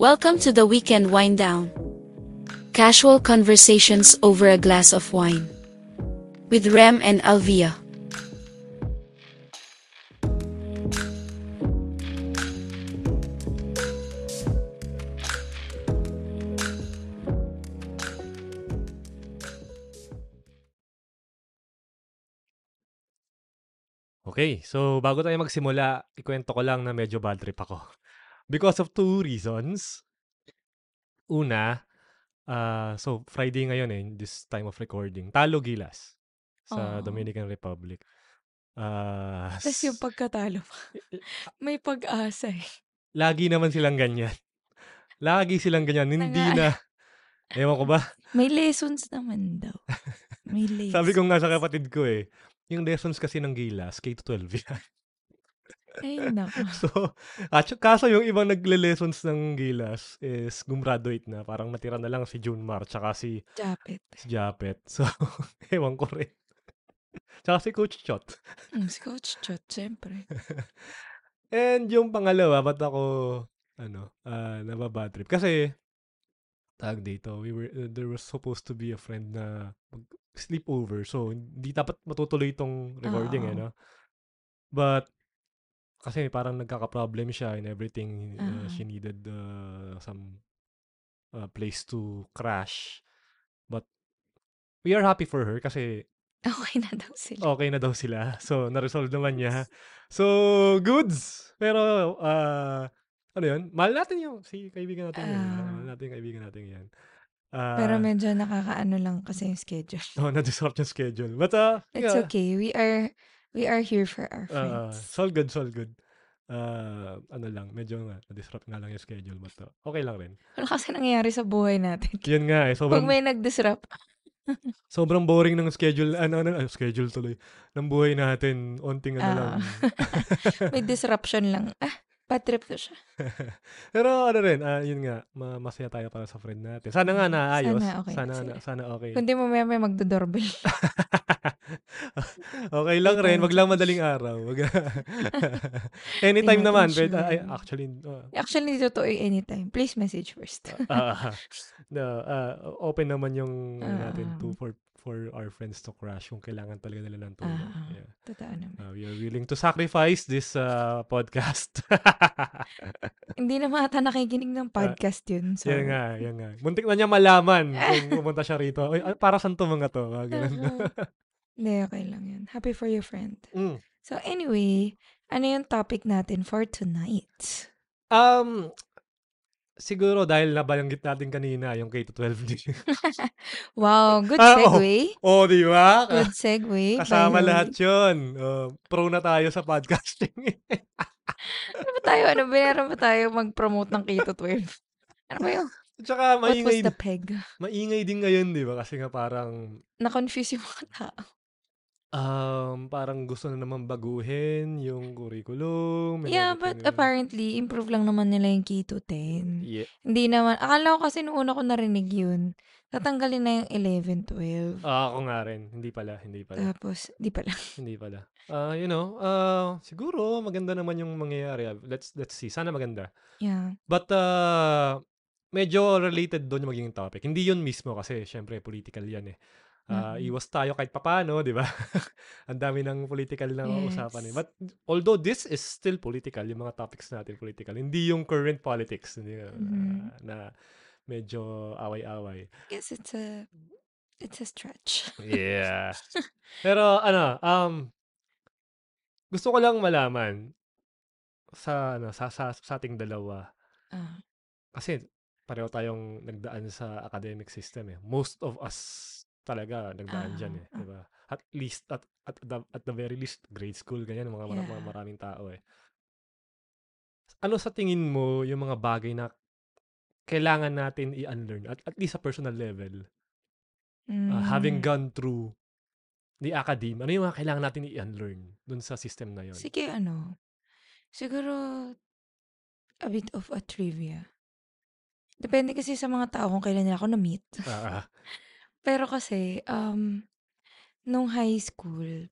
Welcome to the weekend wind down. Casual conversations over a glass of wine. With Rem and Alvia. Okay, so bago tayo magsimula, ikwento ko lang na medyo bad trip ako. Because of two reasons. Una, ah, so Friday ngayon eh, this time of recording. Talo Gilas sa Oh. Dominican Republic. Ah, Tas yung pagkatalo pa. May pag-asa eh. lagi naman silang ganyan. Lagi silang ganyan. Hindi na, ewan ko ba, May lessons naman daw. May lessons. sabi ko nga sa kapatid ko eh, yung lessons kasi ng Gilas, K-12 yan. Ay, nako. So, at kaso yung ibang nagle-lessons ng Gilas is gumraduate na. Parang natira na lang si Junmar tsaka si, Japet. si Japet. So, ewan ko rin. Tsaka si Coach Chot. Mm, si Coach Chot, syempre. And yung pangalawa, ba't ako, ano, uh, nababad trip? Kasi, tag dito, we were, uh, there was supposed to be a friend na mag sleepover. So, hindi dapat matutuloy itong recording, eh, Oo. no? But, kasi parang nagkaka-problem siya and everything. uh, Ah. she needed uh, some uh, place to crash. But, we are happy for her kasi Okay na daw sila. okay na daw sila. So, na-resolve naman niya. So, goods! Pero, ah, ano yun? Mahal natin yung si kaibigan natin yan. Ah. Mahal natin yung kaibigan natin yan. Pero Ah, medyo nakakaano lang kasi yung schedule. oh, na-disrupt yung schedule. But, uh, It's yeah, okay. We are we are here for our ah, friends. it's all good, all good. Ah, ano lang, medyo nga, na-disrupt nga lang yung schedule. But, uh, okay lang rin. Wala kasi nangyayari sa buhay natin. Yun nga eh, Pag sobrang, may nag-disrupt, sobrang boring ng schedule, ano, ano, ano, schedule tuloy, ng buhay natin, onting ano Ah. lang. may disruption lang. Ah, bad trip to siya. Pero ano rin, ah, yun nga, ma- masaya tayo para sa friend natin. Sana nga naayos. Sana okay na sana, sana okay. Kundi mamaya may magdodoorbell. okay lang rin, wag lang madaling araw. Anytime naman. Pwede, ay, sure. actually, uh, Actually, totoo anytime. Please message first. ah, no, ah, open naman yung ano natin Ah. to for for our friends to crash kung kailangan talaga nila ng tulong. Ah, Yeah. Totoo naman. Uh, we are willing to sacrifice this uh, podcast. Hindi na mata nakikinig ng podcast yun. So, yan nga, yan nga. Muntik na niya malaman kung pumunta siya rito. Ay, ay, para saan to mga to? Mga ganun. Hindi, okay lang yun. Happy for your friend. Mm. So anyway, ano yung topic natin for tonight? Um, siguro dahil nabanggit natin kanina yung K-12. Wow, good Ah, oo. segue. oh, di ba? Good segue. Kasama lahat yun. Uh, pro na tayo sa podcasting. Ano ba tayo? Ano ba? Meron ba tayo mag-promote ng Keto 12? Ano ba yun? Tsaka What was maingay, the peg? maingay din ngayon, di ba? Kasi nga parang, Na-confuse yung mga tao. Um, parang gusto na naman baguhin yung curriculum. Yeah, but everything. apparently, improve lang naman nila yung Keto 10. Yeah. Hindi naman. Akala ko kasi noong una ko narinig yun, tatanggalin na yung 11, 12. Ah, ako nga rin. Hindi pala, hindi pala. Tapos, di pala. Hindi pala. Ah, you know, ah, siguro maganda naman yung mangyayari. Let's let's see. Sana maganda. Yeah. But uh, medyo related doon yung magiging topic. Hindi yun mismo kasi syempre political yan eh. Mm. iwas tayo kahit papano, di ba? Ang dami ng political na Yes. usapan eh. But although this is still political, yung mga topics natin political, hindi yung current politics hindi, ah, Mhm. na medyo away-away. Guess it's a, it's a stretch. Yeah. Pero ano, um, gusto ko lang malaman sa ano sa sa, sa ating dalawa Ah, kasi pareho tayong nagdaan sa academic system eh. Most of us talaga nagdaan diyan eh, Ah, 'di ba? At least at at the, at the very least grade school ganyan mga, mara- mga Yeah. maraming tao eh. Ano sa tingin mo yung mga bagay na kailangan natin i-unlearn at at least sa personal level? uh, having mm. gone through the academe, ano yung mga kailangan natin i-unlearn dun sa system na yon? Sige, ano, siguro, a bit of a trivia. Depende kasi sa mga tao kung kailan nila ako na-meet. Ah. Pero kasi, um, nung high school,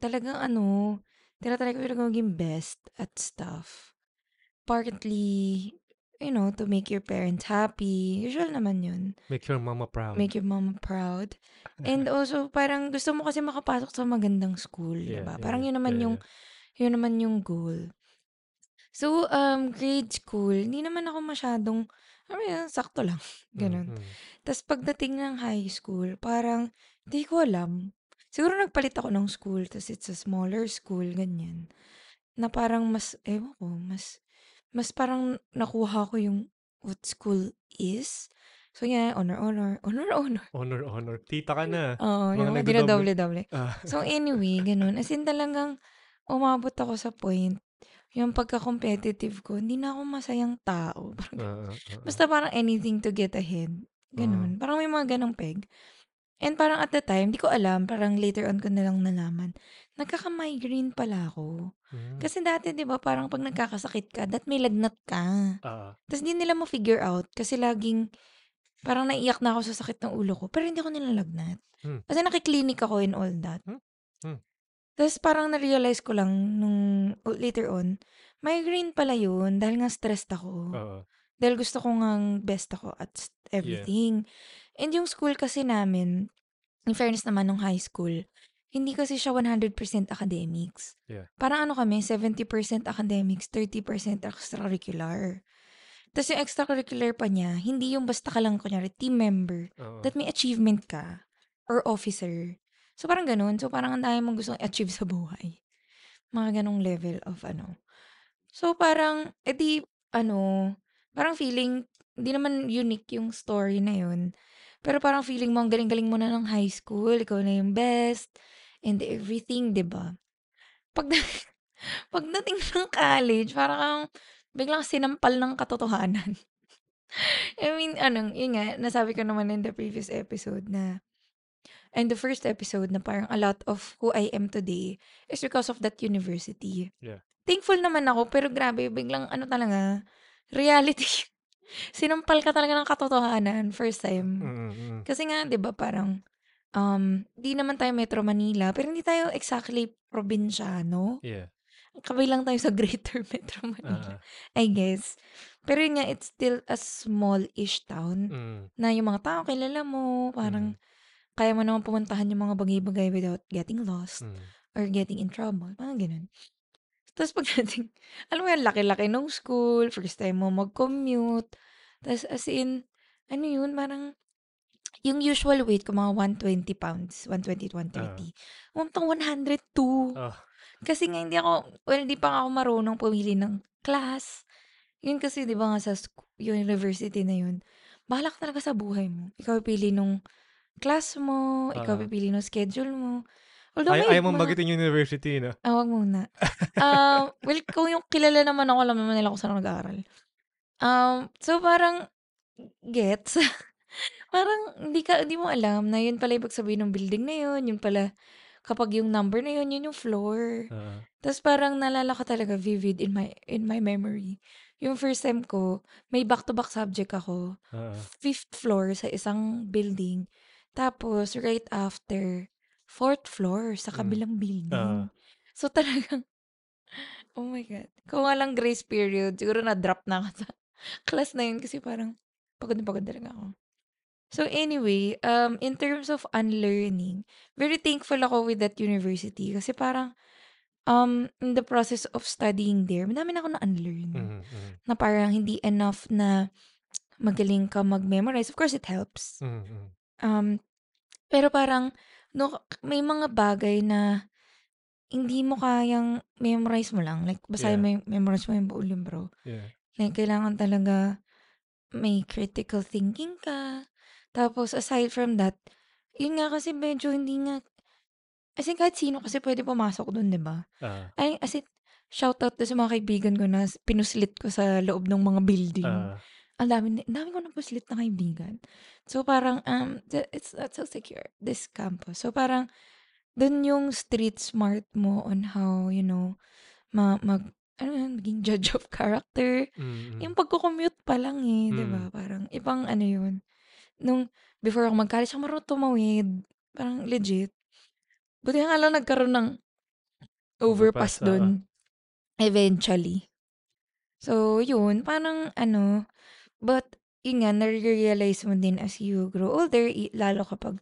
talagang ano, tinatry ko talaga maging best at stuff. Partly, you know, to make your parents happy. Usual naman yun. Make your mama proud. Make your mama proud. And also, parang gusto mo kasi makapasok sa magandang school, Yeah, diba? yeah, Parang yeah. yun naman Yeah, yung, yun naman yung goal. So, um, grade school, hindi naman ako masyadong, ano yun, sakto lang. Ganun. Mm. Tapos pagdating ng high school, parang, hindi ko alam. Siguro nagpalit ako ng school, tapos it's a smaller school, ganyan. Na parang mas, ewan ko, mas, mas parang nakuha ko yung what school is. So, yeah, honor, honor, honor, honor. Honor, honor. Tita ka na. Oo, yung mga nagdodoble. dinadoble-doble. Ah. So, anyway, ganun. As in talagang umabot ako sa point, yung pagka-competitive ko, hindi na ako masayang tao. Parang, Ah, ah, ah, ah. basta parang anything to get ahead. Ganun. Parang may mga ganong peg. And parang at the time, di ko alam, parang later on ko na lang nalaman, nagkaka-migraine pala ako. Mm. Kasi dati, di ba, parang pag nagkakasakit ka, that may lagnat ka. Ah, Tapos hindi nila ma-figure out kasi laging parang naiyak na ako sa sakit ng ulo ko, pero hindi ako nilalagnat. Hmm. Kasi nakiklinik ako and all that. Hmm. Hmm. Tapos parang na-realize ko lang nung oh, later on, migraine pala yun dahil nga stressed ako. oo. Dahil gusto ko nga best ako at s- everything. And yung school kasi namin, in fairness naman nung high school, hindi kasi siya 100% academics. Yeah. Parang ano kami, 70% academics, 30% extracurricular. Tapos yung extracurricular pa niya, hindi yung basta ka lang, kunyari, team member, Oo. that may achievement ka, or officer. So parang ganun. So parang ang dami mong gustong achieve sa buhay. Mga ganong level of ano. So parang, edi, ano, parang feeling, hindi naman unique yung story na yun. Pero parang feeling mo, ang galing-galing mo na ng high school, ikaw na yung best, and everything, 'di ba Pag, pagdating ng college, parang biglang sinampal ng katotohanan. I mean, ano, yun nga, nasabi ko naman in the previous episode na, and the first episode na parang a lot of who I am today is because of that university. Yeah. Thankful naman ako, pero grabe, biglang ano talaga, reality. Sinampal ka talaga ng katotohanan first time. Mm, mm, mm. Kasi nga, 'di ba, parang um di naman tayo Metro Manila, pero hindi tayo exactly probinsyano. Yeah. Kabilang tayo sa Greater Metro Manila, Ah, I guess. Pero yun nga, it's still a small-ish town mm, na yung mga tao kilala mo, parang kaya mo naman pumuntahan yung mga bagay-bagay without getting lost mm. or getting in trouble. Mga ganun. Tapos pagdating, alam mo yan, laki-laki nung school, first time mo mag-commute. Tapos as in, ano yun, parang, yung usual weight ko, mga 120 pounds, 120 to 130. Umamtang 102. Ah, Kasi nga hindi ako, well, hindi pa nga ako marunong pumili ng class. Yun kasi, di ba nga sa sc- university na yun, bahala ka talaga sa buhay mo. Ikaw pipili nung class mo, ikaw Ah. pipili nung schedule mo. Although ay, may ayaw mong mga- bagitin yung university, no? Ah, wag muna. Um, well, kung yung kilala naman ako, alam naman nila kung saan ako nag-aaral. Um, so parang, gets? parang, hindi ka, hindi mo alam na yun pala ibig sabihin ng building na yun, yun pala, kapag yung number na yun, yun yung floor. Ah, Tapos parang nalala ko talaga vivid in my in my memory. Yung first time ko, may back-to-back subject ako. ah, Fifth floor sa isang building. Tapos, right after, fourth floor sa Mm. kabilang building. Ah. So, talagang, oh my God. Kung walang grace period, siguro na-drop na ako sa class na yun kasi parang pagod na pagod talaga ako. So anyway, um, in terms of unlearning, very thankful ako with that university kasi parang um, in the process of studying there, madami na ako na-unlearn. mm, mm, Na parang hindi enough na magaling ka mag-memorize. Of course, it helps. mm, mm. Um, pero parang, no, may mga bagay na hindi mo kayang memorize mo lang. Like, basahin Yeah. mo yung, memorize mo yung buong libro. Yeah. Like, kailangan talaga may critical thinking ka. Tapos, aside from that, yun nga kasi medyo hindi nga, as in, kahit sino kasi pwede pumasok dun, di ba? Ah, Ay, as in, shout out to sa mga kaibigan ko na pinuslit ko sa loob ng mga building. ah, Ang dami, ni- ang dami ko napuslit na kaibigan. So, parang, um, it's not so secure, this campus. So, parang, dun yung street smart mo on how, you know, ma mag, ano yun, maging judge of character. mm. Yung pagko-commute pa lang eh, di ba? Mm. Parang, ibang ano yun. Nung, before ako mag-college, ako marunong tumawid. Parang, legit. Buti nga lang nagkaroon ng overpass Overpass, oo. dun. Eventually. So, yun, parang ano, but yun nga, nare-realize mo din as you grow older, i- lalo kapag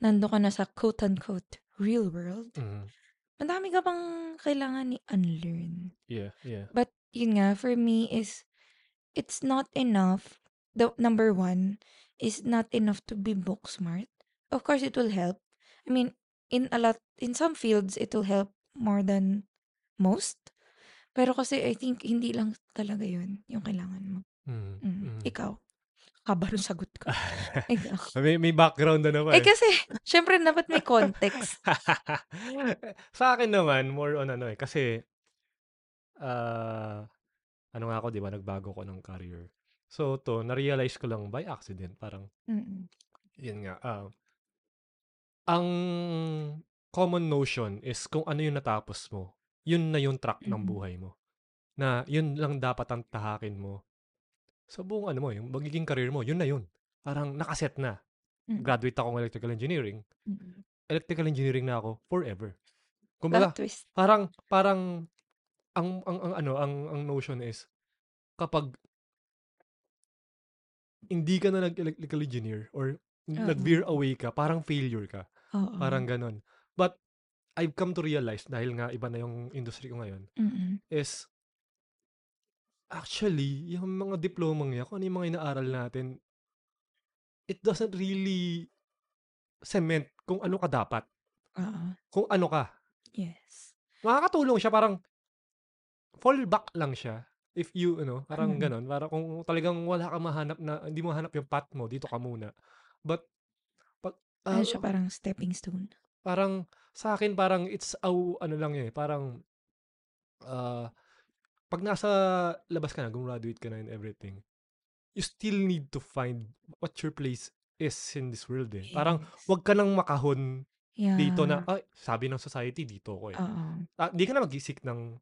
nando ka na sa quote-unquote real world, Mhm. madami ka pang kailangan i-unlearn. Yeah, yeah. But yun nga, for me is, it's not enough. The number one is not enough to be book smart. Of course, it will help. I mean, in a lot, in some fields, it will help more than most. Pero kasi I think hindi lang talaga yun yung kailangan mo. Mhm, Mm. mhm. Ikaw? Haba nung sagot ko. Ikaw. may, may background na naman. Eh kasi, syempre dapat may context. Sa akin naman, more on ano eh. Kasi, ah, ano nga ako, di ba, nagbago ko ng career. So, to, na-realize ko lang by accident. Parang, Mm. yun nga, ah, ang common notion is kung ano yung natapos mo, yun na yung track ng Mm. buhay mo. Na yun lang dapat ang tahakin mo. Sa buong ano mo, yung magiging career mo, yun na yun. Parang nakaset na. Mm. Graduate ako ng electrical engineering. Mm. Electrical engineering na ako forever. Kumbaga, parang parang ang ang, ang ano, ang ang notion is kapag hindi ka na nag-electrical engineer or nag-veer Oo. away ka, parang failure ka. Oo. Parang ganon. But I've come to realize dahil nga iba na yung industry ko ngayon Mm. is actually yung mga diplomang yan, kung ano yung mga inaaral natin, it doesn't really cement kung ano ka dapat. Oo. Kung ano ka. Yes. Makakatulong siya parang fallback lang siya if you ano, parang Mm. ganon. Parang kung talagang wala kang mahanap na hindi mo hanap yung path mo, dito ka muna. But pag Ano ah, siya parang stepping stone? parang sa akin parang it's aw ano lang eh, parang ah, pag nasa labas ka na, gumraduate ka na and everything, you still need to find what your place is in this world eh. Parang Yes. wag ka nang makahon dito na, Yeah. ay, sabi ng society, dito ko eh. Oo. Ah, di ka na mag-isik ng,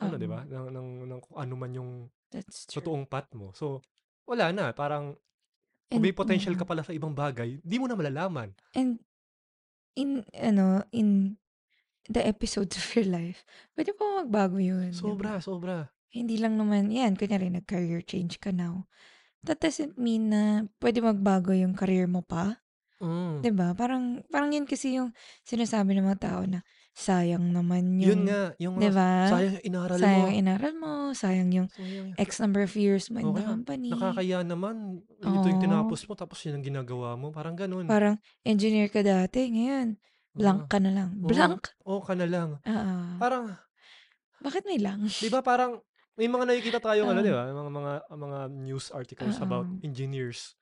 ano, di Oo. ba? Ng, ng, ng kung ano man yung totoong path mo. So, wala na. Parang, kung And may potential yeah. ka pala sa ibang bagay, di mo na malalaman. And in ano, in the episodes of your life, pwede pa magbago yun, Sobra, ba? sobra. Hindi lang naman, yan, kunyari nag-career change ka now. That doesn't mean na pwede magbago yung career mo pa. Mm. Di ba? Parang, parang yun kasi yung sinasabi ng mga tao na sayang naman Yun yung, nga, yung di ba? sayang yung inaral mo. Sayang inaral mo, sayang yung Sayang X number of years mo in o the company. nakakaya naman, ito yung tinapos mo, tapos yun ang ginagawa mo. Parang ganun. Parang engineer ka dati, ngayon, blank Oo. ka na lang. Oo, Blank? oo ka na lang. Oo. Parang, Bakit may lang? di ba parang, may mga nakikita tayong ano, di ba? Mga, mga, mga news articles about Oo. engineers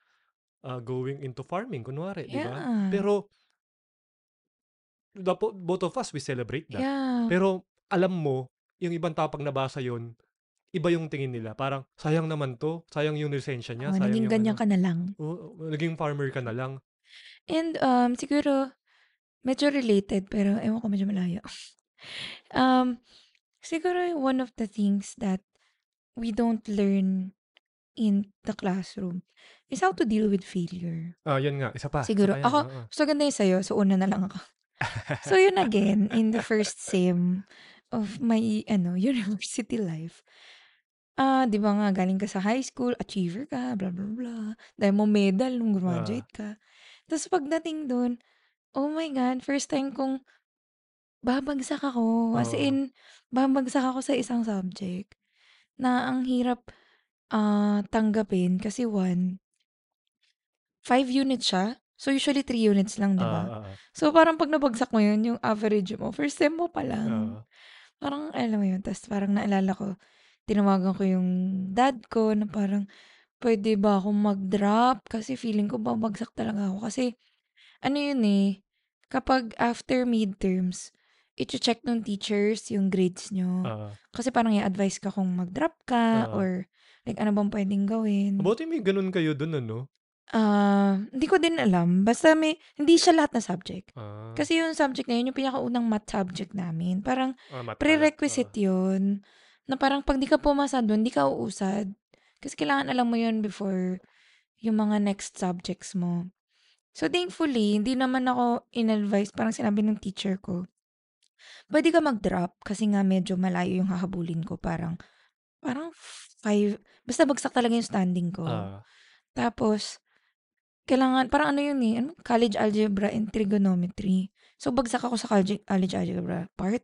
uh, going into farming, kunwari, di ba? Yeah. Pero, the, po- both of us, we celebrate that. Yeah. Pero, alam mo, yung ibang tao pag nabasa yon iba yung tingin nila. Parang, sayang naman to. Sayang yung lisensya niya. Oo, sayang naging yung ganyan ano. ka na lang. Oo, naging farmer ka na lang. And um, siguro, medyo related, pero ewan ko medyo malayo. um, siguro one of the things that we don't learn in the classroom is how to deal with failure. Ah, yun nga. Isa pa. Siguro, Isa pa yan. ako, oo. so ganda yung sa'yo, so una na lang ako. So yun again, in the first sem of my ano university life, ah, di ba nga, galing ka sa high school, achiever ka, blah, blah, blah. Dahil mo medal nung Ah, graduate ka. Tapos pagdating doon, oh my God, first time kong babagsak ako. As oo. in, babagsak ako sa isang subject na ang hirap ah, tanggapin kasi one, five units siya. So usually three units lang, di Ah, ba? ah, ah. So parang pag nabagsak mo yun, yung average mo, first sem mo pa lang. Ah, Parang alam mo yun. Tapos parang naalala ko, tinawagan ko yung dad ko na parang, pwede ba akong mag-drop? Kasi feeling ko babagsak talaga ako. Kasi, ano yun eh, kapag after midterms, i-check ng teachers yung grades nyo. ah. Kasi parang i-advise ka kung mag-drop ka Ah. or like ano bang pwedeng gawin. Mabuti may ganun kayo dun, ano? Ah, hindi ko din alam. Basta may, hindi siya lahat na subject. Ah, Kasi yung subject na yun, yung pinakaunang math subject namin. Parang. Oo. prerequisite yun. Na parang pag di ka pumasa doon, di ka uusad. Kasi kailangan alam mo yun before yung mga next subjects mo. So, thankfully, hindi naman ako in-advise. Parang sinabi ng teacher ko, pwede ka mag-drop kasi nga medyo malayo yung hahabulin ko. Parang parang 5, basta bagsak talaga yung standing ko. Ah. Tapos, kailangan, parang ano yun eh, ano, college algebra and trigonometry. So, bagsak ako sa college, college algebra part.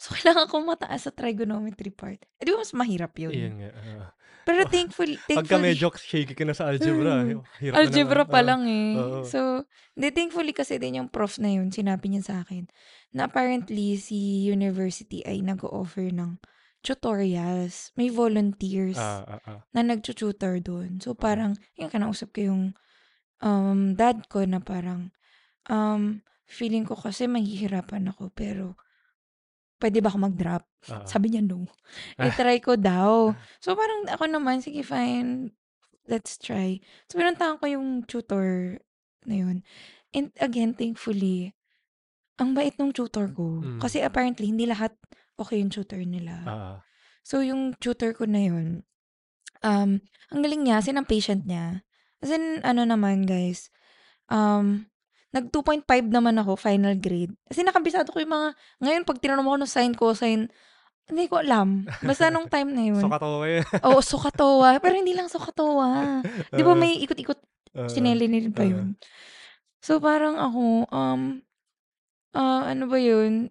So, kailangan ko mataas sa trigonometry part. Eh, di ba mas mahirap yun? Iyon nga. ah. Pero Oh, thankfully, Pagka medyo shaky ka na sa algebra, Mm. hirap algebra na pa lang eh. oo. So, hindi, thankfully kasi din yung prof na yun, sinabi niya sa akin, na apparently si university ay nag-offer ng tutorials. May volunteers Ah, ah, ah. na nag-tutor doon. So, parang, yung kanausap ko yung um, dad ko na parang, um, feeling ko kasi mahihirapan ako, pero pwede ba ako mag-drop? Ah. Sabi niya, no. I-try ko daw. So, parang ako naman, sige, fine. Let's try. So, pinuntahan ko yung tutor na yun. And again, thankfully, ang bait ng tutor ko. Mm. Kasi apparently, hindi lahat okay yung tutor nila. Ah, So, yung tutor ko na yun, um, ang galing niya, sin ang patient niya. As in, ano naman, guys, um, nag 2.5 naman ako, final grade. Kasi nakabisado ko yung mga, ngayon, pag tinanong ako ng sign, cosine, hindi ko alam. Basta nung time na yun. so katawa yun. Oo, sukatowa. Pero hindi lang sukatowa. Di ba may ikot-ikot, ah, sinelinin pa yun. So, parang ako, um, ah, ano ba yun?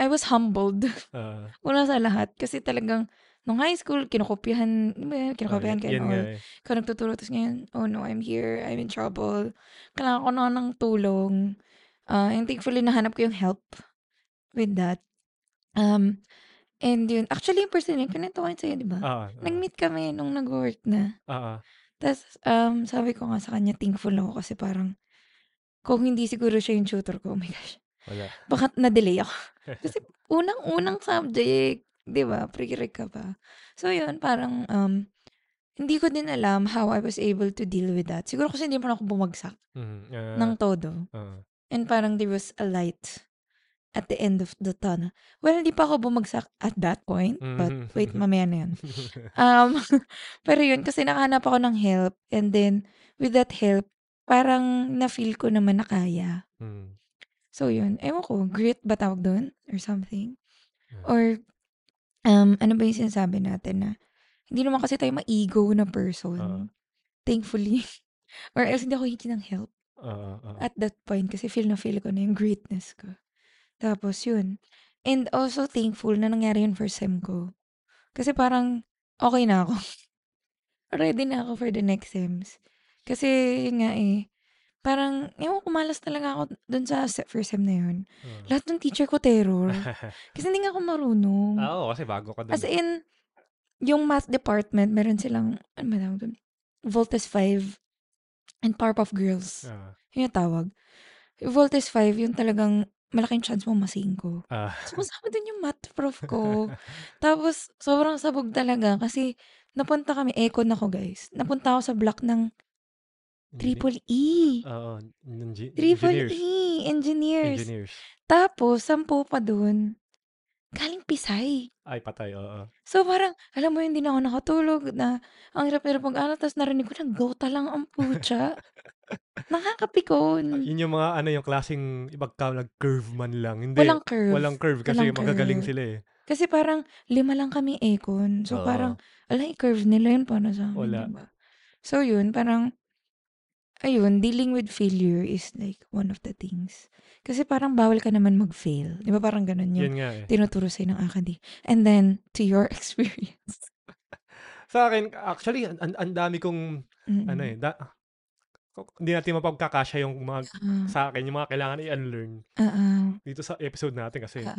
I was humbled. ah. Una sa lahat. Kasi talagang, nung high school, kinokopyahan, di ba, Ah, kinokopyahan ka yan and nga all. eh. Ikaw nagtuturo, tapos ngayon, oh no, I'm here, I'm in trouble. Kailangan ko na ng tulong. Uh, and thankfully, nahanap ko yung help with that. Um, and yun, actually, yung person yun, kinento ko yun sa'yo, di ba? Ah, ah, Nag-meet kami nung nag-work na. ah, ah. Tapos, um, sabi ko nga sa kanya, thankful ako kasi parang, kung hindi siguro siya yung tutor ko, oh my gosh, Wala. baka na-delay ako. Kasi unang-unang subject, 'di ba? Pre-reg ka pa. So yun, parang um hindi ko din alam how I was able to deal with that. Siguro kasi hindi pa ako bumagsak Mhm, ah, ng todo. ah. And parang there was a light at the end of the tunnel. Well, hindi pa ako bumagsak at that point, but Mhm. wait, mamaya na yun. Um, pero yun, kasi nakahanap ako ng help and then with that help, parang na-feel ko naman na kaya. Mm. So yun, ewan ko, grit ba tawag doon? Or something? Yeah. Or, um, ano ba yung sinasabi natin na, hindi naman kasi tayo ma-ego na person. Oo. Thankfully. Or else hindi ako hingi ng help ah, ah. at that point kasi feel na feel ko na yung greatness ko. Tapos yun. And also thankful na nangyari yun for SEM ko. Kasi parang okay na ako. Ready na ako for the next SEMs. Kasi yun nga eh, parang, ewan ko, malas talaga ako dun sa se- first SEM na yun. Ah. Lahat ng teacher ko terror. Kasi hindi nga ako marunong. Ah, oo, kasi bago ka dun. As in, yung math department, meron silang, ano ba tawag dun? Voltes 5 and Powerpuff Girls. Ah, Yun yung tawag. Voltes 5, yung talagang malaking chance mo masingko. ah. So, kasama din yung math prof ko. Tapos, sobrang sabog talaga kasi napunta kami, econ ako guys. Napunta ako sa block ng Triple E. Oo, ng gi- Triple engineers. E, engineers. Engineers. Tapos, sampu pa dun. Galing Pisay. Ay, patay, oo. So, parang, alam mo, hindi na ako nakatulog na ang hirap-hirap mag-aral. Tapos narinig ko na, gota lang ang putya. Nakakapikon. Yun yung mga, ano, yung klaseng ibagka nag-curve man lang. Hindi, Walang curve. walang curve kasi Walang magagaling curve. sila eh. Kasi parang, lima lang kami econ. So, Oo. parang, ala, i-curve nila yun para sa amin, Wala. diba? So, yun, parang, ayun, dealing with failure is like one of the things. Kasi parang bawal ka naman mag-fail. Di ba parang ganun yung Yun nga eh. tinuturo sa'yo ng akadi. And then, to your experience. Sa akin, actually, ang an, dami kong, Mm-mm. ano eh, da, hindi natin mapagkakasya yung mga, Ah, sa akin, yung mga kailangan i-unlearn ah, dito sa episode natin kasi ah.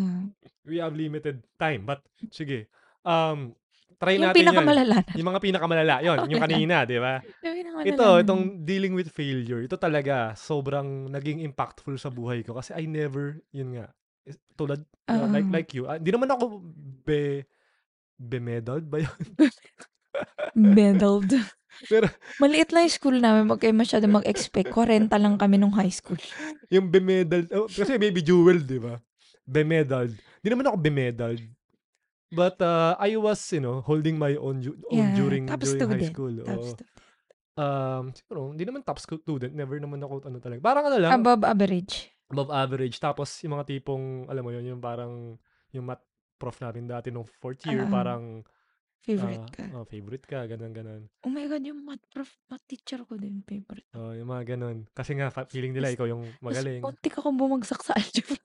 we have limited time. But, sige, um, try Yung natin yun. pinakamalala na. Yung mga pinakamalala, yun, yung Okay. kanina, di ba? Yung Ito, itong dealing with failure, ito talaga sobrang naging impactful sa buhay ko kasi I never, yun nga, tulad, uh, Oo. like like you, ah, hindi naman ako be, be-medaled ba yun? Medaled. Pero Maliit lang yung school namin. Huwag kayo masyado mag-expect. 40 lang kami nung high school. yung be-medaled, oh, kasi maybe jewel, di ba? Be-medaled. Hindi naman ako be-medaled. But uh, I was, you know, holding my own, ju- own Yeah, during, top during high student. school. Top student. Um, siguro, hindi naman top student. Never naman ako, ano talaga. Parang ano lang, Above average. above average. Tapos yung mga tipong, alam mo yun, yung parang, yung math prof natin dati nung fourth year, Oo. parang Favorite Ah, ka. oh, favorite ka, gano'n, gano'n. Oh my God, yung math prof, math teacher ko din, favorite. Oh, yung mga gano'n. Kasi nga fa feeling nila ikaw yung tas magaling. muntik akong bumagsak sa algebra.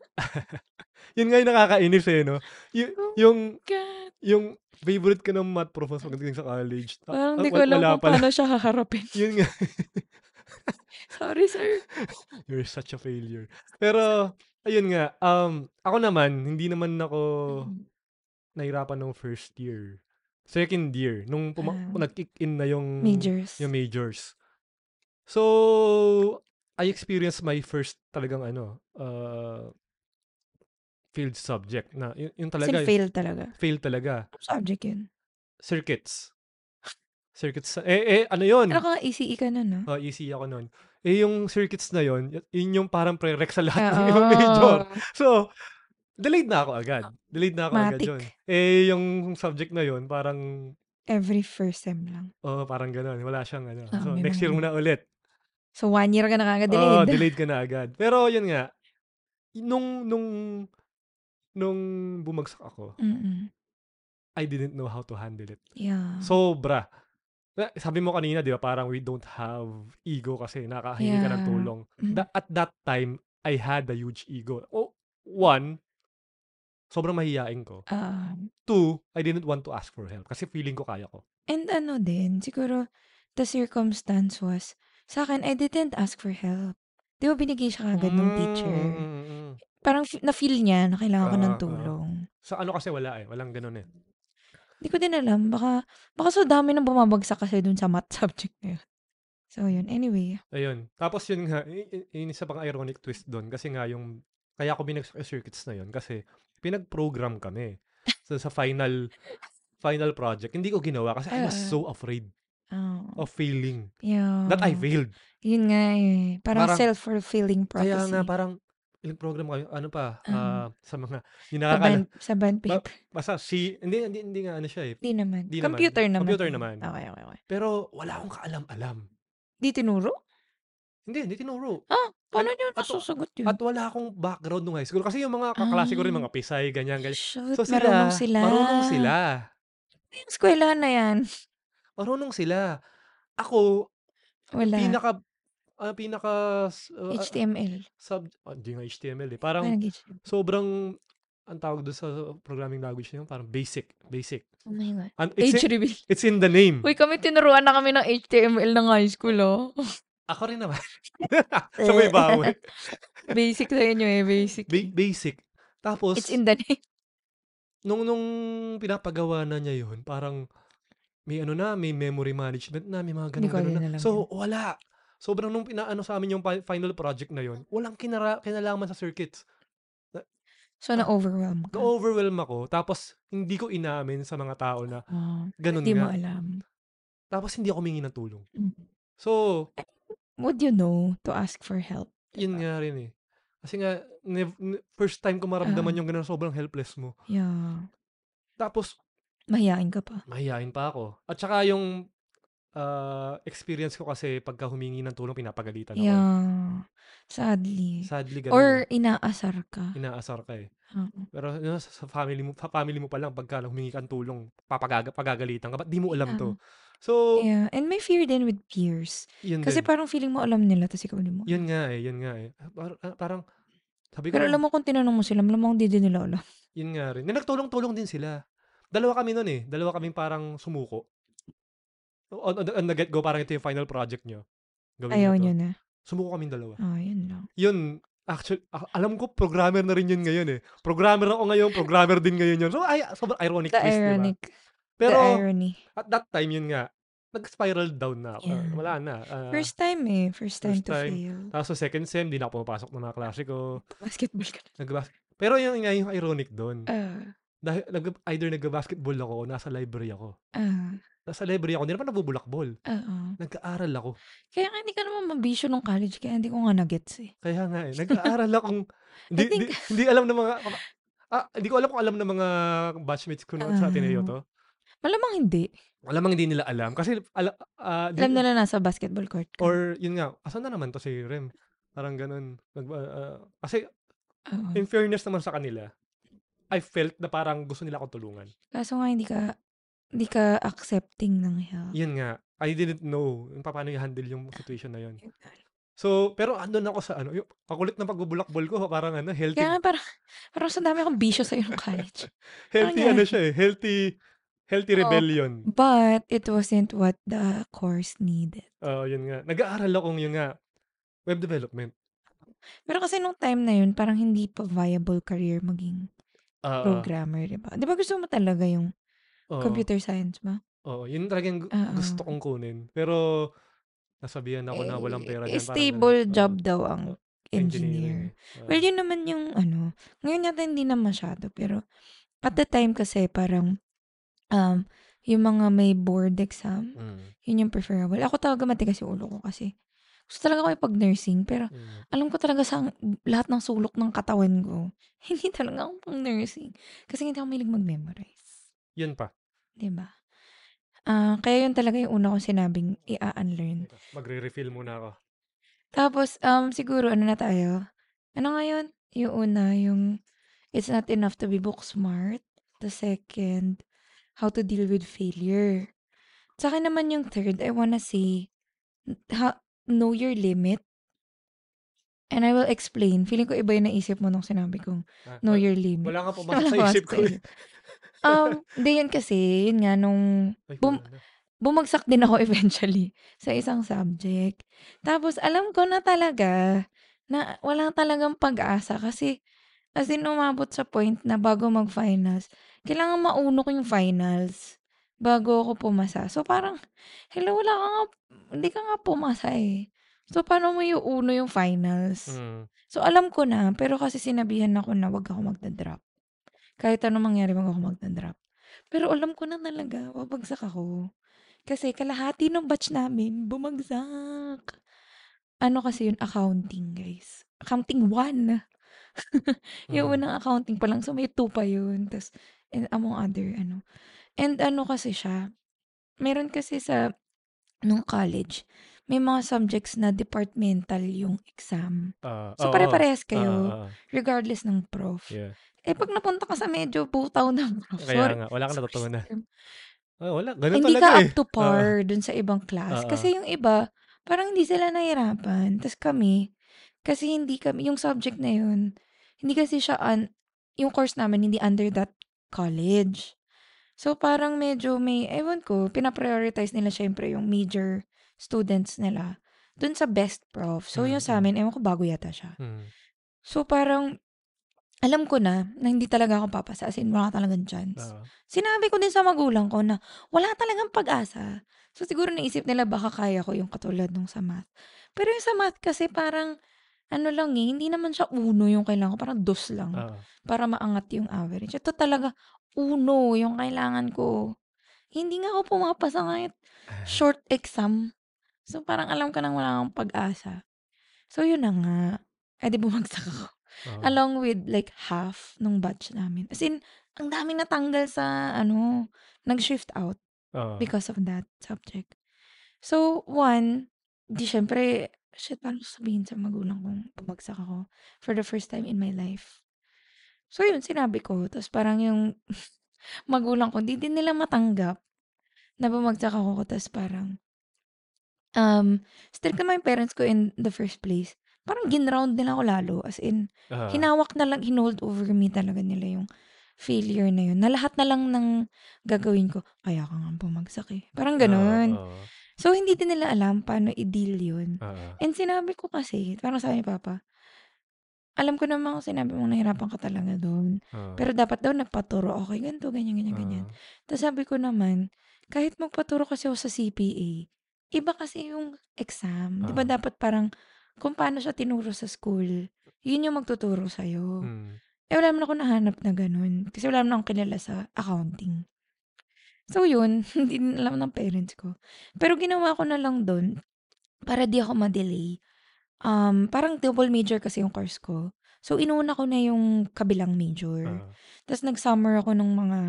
Yun nga yung nakakainis, eh, 'no? Yu Oh yung God. yung favorite ka ng math prof mas pagdating sa college, Parang a di ko wa alam wala kung pala. paano siya haharapin. Yun nga. Sorry, sir. You're such a failure. Pero ayun nga, um, ako naman hindi naman ako Mm. nahirapan nung first year. Second year nung puma Ah. nag-kick in na yung Majors. yung majors. So, I experienced my first talagang ano, uh failed subject na yu yun As in talaga fail talaga? fail talaga. Subject yun? Circuits. Circuits eh, eh, ano yun Pero ka ECE ka nun, ah? Oo, ECE ako nun. Eh, yung circuits na yun, yu yun yung parang prereq sa lahat ng ibang major. So, delayed na ako agad. Delayed na ako agad Matic. dun. Eh, yung subject na yun parang Every first sem lang. oo, parang gano'n. Wala siyang ano. So, Sabi next year ano. muna ulit. So, 1 year ka na kaagad Oo, delayed? delayed ka na agad. Pero yun nga, nung nung nung bumagsak ako, Mm. I didn't know how to handle it. Yeah. Sobra. Na sabi mo kanina 'di ba, parang we don't have ego kasi nakakahingi ka ng Yeah. tulong. Mm. Tha at that time, I had a huge ego. O one, sobrang mahiyain ko. Um, Two, I didn't want to ask for help kasi feeling ko kaya ko. and ano din, siguro the circumstance was, sa'kin I didn't ask for help. 'Di ba binigay siya kaagad nung Hmm, teacher? mm, mm. Parang fe na-feel niya na kailangan ko ng Oo, oo. tulong. Sa ano kasi wala, eh, walang gano'n, eh. Di ko din alam, baka baka sa dami ng bumabagsak kasi dun sa math subject na yun. So yun, anyway. Ayun. Tapos yun nga, i i yung isa pang ironic twist dun kasi nga yung kaya ako binagsak yung circuits na yun kasi pinag-program kami. So, sa final final project, hindi ko ginawa kasi I was Oo. so afraid Oo. of failing. Yeah. That I failed. Yun nga, eh. Parang Parang self-fulfilling Kaya nga prophecy. parang pinag-program kami ano pa, Oo. ah, sa mga yung Sa nakakala band sa band ba paper. basta si hindi hindi hindi nga ano siya, eh. Di naman. Di naman. Computer naman. Computer naman. Okey, okey, okey. Pero wala akong kaalam-alam. Di tinuro? Hindi, hindi tinuro. Ah, An paano niyo at nasasagot yun? at wala akong background nung high school kasi yung mga kaklase ko rin mga Pisay, ganyan, ganyan. Shoot, So marunong sila, sila. marunong sila. Yung eskwelahan na yan. Marunong sila. Ako, Wala. pinaka ah, pinaka s ah, ah, HTML. sub hindi nga HTML, eh. Ay, Parang nag-HTML. sobrang ang tawag dun sa programming language yun, parang basic, basic. Oh my God. And it's in it's in the name. Uy, kami tinuruan na kami ng HTML ng high school, oh. Ako rin naman. Sabay bawi. Basic sa inyo, eh, basic, Ba eh. basic. It's Tapos in the name. nung nung pinapagawa na niya yun, parang may ano na, may memory management na, may mga Hindi ko din na. alam So, yun. wala. Sobrang nung pinaano sa amin yung fi final project na yun, walang kinara kinalaman sa circuits. So, na-overwhelm ka? na-overwhelm ako. Tapos hindi ko inamin sa mga tao na Oh, gano'n di mo nga. alam. Tapos hindi ako humingi ng tulong. Mm. So, Would you know to ask for help, yun nga rin, eh. Kasi nga nev ne first time ko maramdaman Oo. yung gano'n, sobrang helpless mo. Yeah. Tapos Mahiyain ka pa? mahiyain pa ako. At saka yung, ah, experience ko kasi pagka humingi ng tulong pinapagalitan ako, eh. Yeah. Sadly. Sadly gano'n, Or eh. inaasar ka. Inaasar ka, eh. Oo. Pero yun sa sa family mo sa family mo pa lang pagka humingi ka ng tulong papagaga pagagalitan ka, ba't di mo alam 'to? So Yeah, and may fear din with peers. Yun Kasi din. parang feeling mo alam nila tas ikaw di mo Yun alam. nga, eh, yun nga, eh. Par ah, parang sabi ko Pero alam mo kung tinanong mo sila, malamang di din nila alam. Yun nga rin. Na nagtulong-tulong din sila. Dalawa kami nun, eh. Dalawa kaming parang sumuko. On on the on the get go parang ito yung final project niyo. Gawin niyo Ayaw 'to. niyo na? Sumuko kaming dalawa. Oh, yun lang. Yun, actual a alam ko programmer na rin yun ngayon, eh. Programmer ako ngayon, programmer din ngayon yun. So, ay sobrang ironic The twist, 'di ba? ironic. The Pero irony. at that time, yun nga, nag-spiral down na ako. Ah, Yeah. wala na. ah, First time, eh. First time first to time. fail. Tapos sa second sem, di na ako pumapasok ng mga klase ko. Basketball ka na. Nagbas pero yun nga yung ironic dun. Ah. Dahil nag either nagba-basketball ako o nasa library ako. Ah. Nasa library ako, hindi naman nabubulakbol. Oo. Nag-aaral ako. Kaya nga hindi ka naman mabisyo nung college kaya hindi ko nga na-gets, eh. Kaya nga, eh. Nag-aaral akong hindi think hindi hindi alam ng mga ah, hindi ko alam kung alam ng mga batchmates ko noon sa Ateneo. 'to. Malamang hindi. Malamang hindi nila alam kasi ala ah, di Alam nila nasa basketball court ka. or yun nga, asan na naman 'to si Rem? Parang gano'n. Nag ah, ah, kasi Oo. in fairness naman sa kanila, I felt na parang gusto nila akong tulungan. Kaso nga hindi ka Di ka accepting ng help. Yun nga, I didn't know paano i-handle yung situation na yun. So, pero andun ako sa ano, yung ang kulit ng pagbubulakbol ko parang ano, healthy Kaya parang parang sa dami akong bisyo sa'yo nung college. healthy ano yan. siya eh, healthy healthy rebellion. But it wasn't what the course needed. Oo, yun nga. Nag-aaral akong yun nga, web development. Pero kasi nung time na yun, parang hindi pa viable career maging Oo. programmer, di ba? Di ba gusto mo talaga yung Oo. computer science ba? Oo, yun talagang gu- Oo. gusto kong kunin. Pero nasabihan ako na walang pera Eh, dyan. Parang stable ganun. Oo. job daw ang. Engineering. engineer. eh. Oo. Well, yun naman yung ano, ngayon yata hindi na masyado, pero at the time kasi parang um, yung mga may board exam, Mm. yun yung preferable. Ako talaga matigas yung ulo ko kasi gusto talaga ko pag-nursing, pero Mm. alam ko talaga sa lahat ng sulok ng katawan ko, hindi talaga ako pang nursing. Kasi hindi ako mahilig mag-memorize. Yun pa. Di ba? Ah, kaya yun talaga yung una kong sinabing i-unlearn. Magre-refill muna ako. Tapos, um, siguro, ano na tayo? Ano ngayon? Yung una, yung it's not enough to be book smart. The second, how to deal with failure. Sa akin naman yung third, I wanna say, ha, know your limit. And I will explain. Feeling ko iba yung naisip mo nung sinabi kong Ah, know wal- your limit. wala nga pumasok Wala sa pumasok isip sa ko. eh. isip. Um, hindi yun kasi, yun nga, nung Ay, bum- wala na. bumagsak din ako eventually sa isang subject. Tapos, alam ko na talaga na wala talagang pag-asa kasi as in umabot sa point na bago mag-finals, kailangan mauno ko yung finals bago ako pumasa. So, parang, hello, wala ka nga, hindi ka nga pumasa eh. So, paano mo iuuno yung finals? Mm. So, alam ko na, pero kasi sinabihan ako na wag ako magda-drop. Kahit ano mangyari, wag ako magda-drop. Pero alam ko na talaga, babagsak ako. Kasi kalahati ng batch namin, bumagsak. Ano kasi yun, accounting, guys. Accounting 1. yung Mm. unang accounting pa lang, so may 2 pa yun. Tapos, and among other, ano. And ano kasi siya, meron kasi sa, nung college, may mga subjects na departmental yung exam. Ah, So, oo, pare-parehas kayo, ah, ah. regardless ng prof. Yeah. Eh, pag napunta ka sa medyo butaw ng prof, Kaya sorry, nga, wala kang natutunan. Ah, wala, ganun Hindi talaga ka eh. up to par dun sa ibang class. Oo. Kasi yung iba, parang hindi sila nahirapan. Tapos kami, kasi hindi kami, yung subject na yun, hindi kasi siya, un, yung course namin, hindi under that college. So, parang medyo may, ewan ko, pinaprioritize nila syempre yung major students nila dun sa best prof. So, yung sa Mm, amin, ewan ko, bago yata siya. Mm. So, parang, alam ko na, na hindi talaga ako papasa. As in, wala talagang chance. Oo. Sinabi ko din sa magulang ko na wala talagang pag-asa. So, siguro naisip nila baka kaya ko yung katulad nung sa math. Pero yung sa math kasi parang, ano lang eh, hindi naman siya uno yung kailangan ko. Parang dos lang Oo. para maangat yung average. Ito talaga, uno yung kailangan ko. Hindi nga ako pumapasa kahit short exam. So, parang alam ko nang wala akong pag-asa. So, yun na nga. Eh, di bumagsak ako. Oo. Along with like half nung batch namin. As in, ang daming natanggal sa ano, nag-shift out Oo. because of that subject. So, one, di syempre, shit, paano ko sabihin sa magulang kong bumagsak ako for the first time in my life. So, yun, sinabi ko. Tapos parang yung magulang ko, di din nila matanggap na bumagsak ako. Tapos parang, um, strict naman yung parents ko in the first place. Parang ginround nila ako lalo. As in, Ah. hinawak na lang, hinold over me talaga nila yung failure na yun. Na lahat na lang ng gagawin ko, kaya ka nga bumagsak eh. Parang ganun. oo. So, hindi din nila alam paano i-deal yun. Oo. And sinabi ko kasi, parang sabi ni Papa, alam ko naman kung sinabi mong nahirapan ka talaga doon. Oo. Pero dapat daw nagpaturo. Okay, ganito, ganyan, ganyan, ganyan. Oo. Tapos sabi ko naman, kahit magpaturo kasi ako sa CPA, iba kasi yung exam. Di ba Oo. dapat parang, kung paano siya tinuro sa school, yun yung magtuturo sa'yo. Mm. Eh, wala naman ako nahanap na ganun. Kasi wala naman akong kilala sa accounting. So, yun. Hindi din alam ng parents ko. Pero ginawa ko na lang doon para di ako ma-delay. Um, parang double major kasi yung course ko. So, inuna ko na yung kabilang major. Oo. Tapos, nag-summer ako ng mga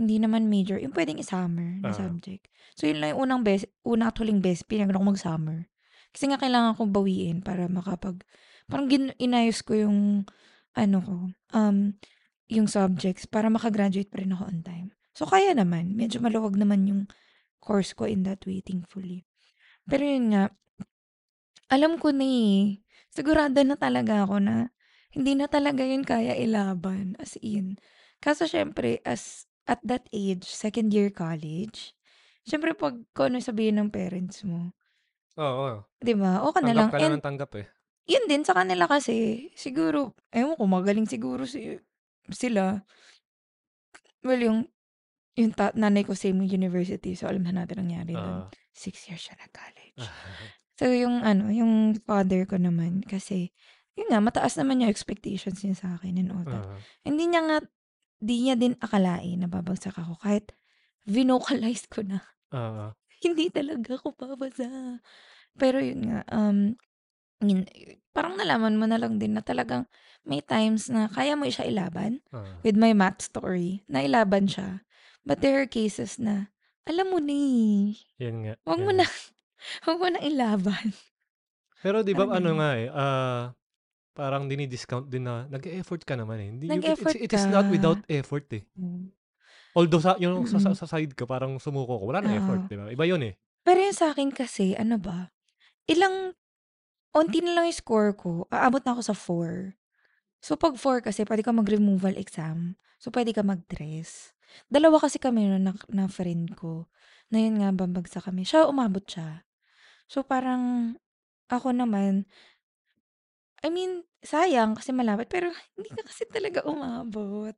hindi naman major. Yung pwedeng i-summer na Oo. subject. So, yun lang yung unang best, una actually best, pinag ako mag-summer. Kasi nga kailangan kong bawiin para makapag, parang gin, inayos ko yung, ano ko, um, yung subjects para makagraduate pa rin ako on time. So, kaya naman. Medyo maluwag naman yung course ko in that way, thankfully. Pero yun nga, alam ko na eh. Sigurado na talaga ako na hindi na talaga yun kaya ilaban. As in. Kaso syempre, as at that age, second year college, syempre pag kung ano sabihin ng parents mo, Oo. 'di ba? O ka na Tanggap lang. ka na And ng tanggap eh. yun din sa kanila kasi, siguro, ewan ko, magaling siguro si sila. Well, yung yung ta nanay ko same university. So, alam na natin nangyari dun. Oo. 6 years siya nag-college. So, yung ano, yung father ko naman kasi, yun nga, mataas naman yung expectations niya sa akin and all that. Oo. Hindi niya nga, di niya din akalain na babagsak ako kahit vinocalize ko na. Oo. Hindi talaga ako babasa. Pero yun nga, um, yun, parang nalaman mo na lang din na talagang may times na kaya mo siya ilaban. Oo. With my math story, nailaban siya. But there are cases na, alam mo na eh. Yan nga. Wag mo yan na, nga. wag mo na ilaban. Pero 'di ba Parang ano ganun. nga eh, ah, parang dini-discount din na nag-e-effort ka naman eh. Hindi you- Nag-effort it's, it is not ka. without effort eh. Mm. Although sa yung sa, sa, sa side ko parang sumuko ko, wala effort, Oo. 'di ba? Iba 'yun eh. Pero yung sa akin kasi, ano ba, ilang, onti na lang yung score ko, aabot na ako sa 4. So, pag 4 kasi, pwede ka mag-removal exam. So, pwede ka mag-dress. Dalawa kasi kami nun na, na friend ko. Na yun nga, bambagsak kami. Siya, umabot siya. So, parang, ako naman, I mean, sayang kasi malapit. Pero, hindi ka kasi talaga umabot.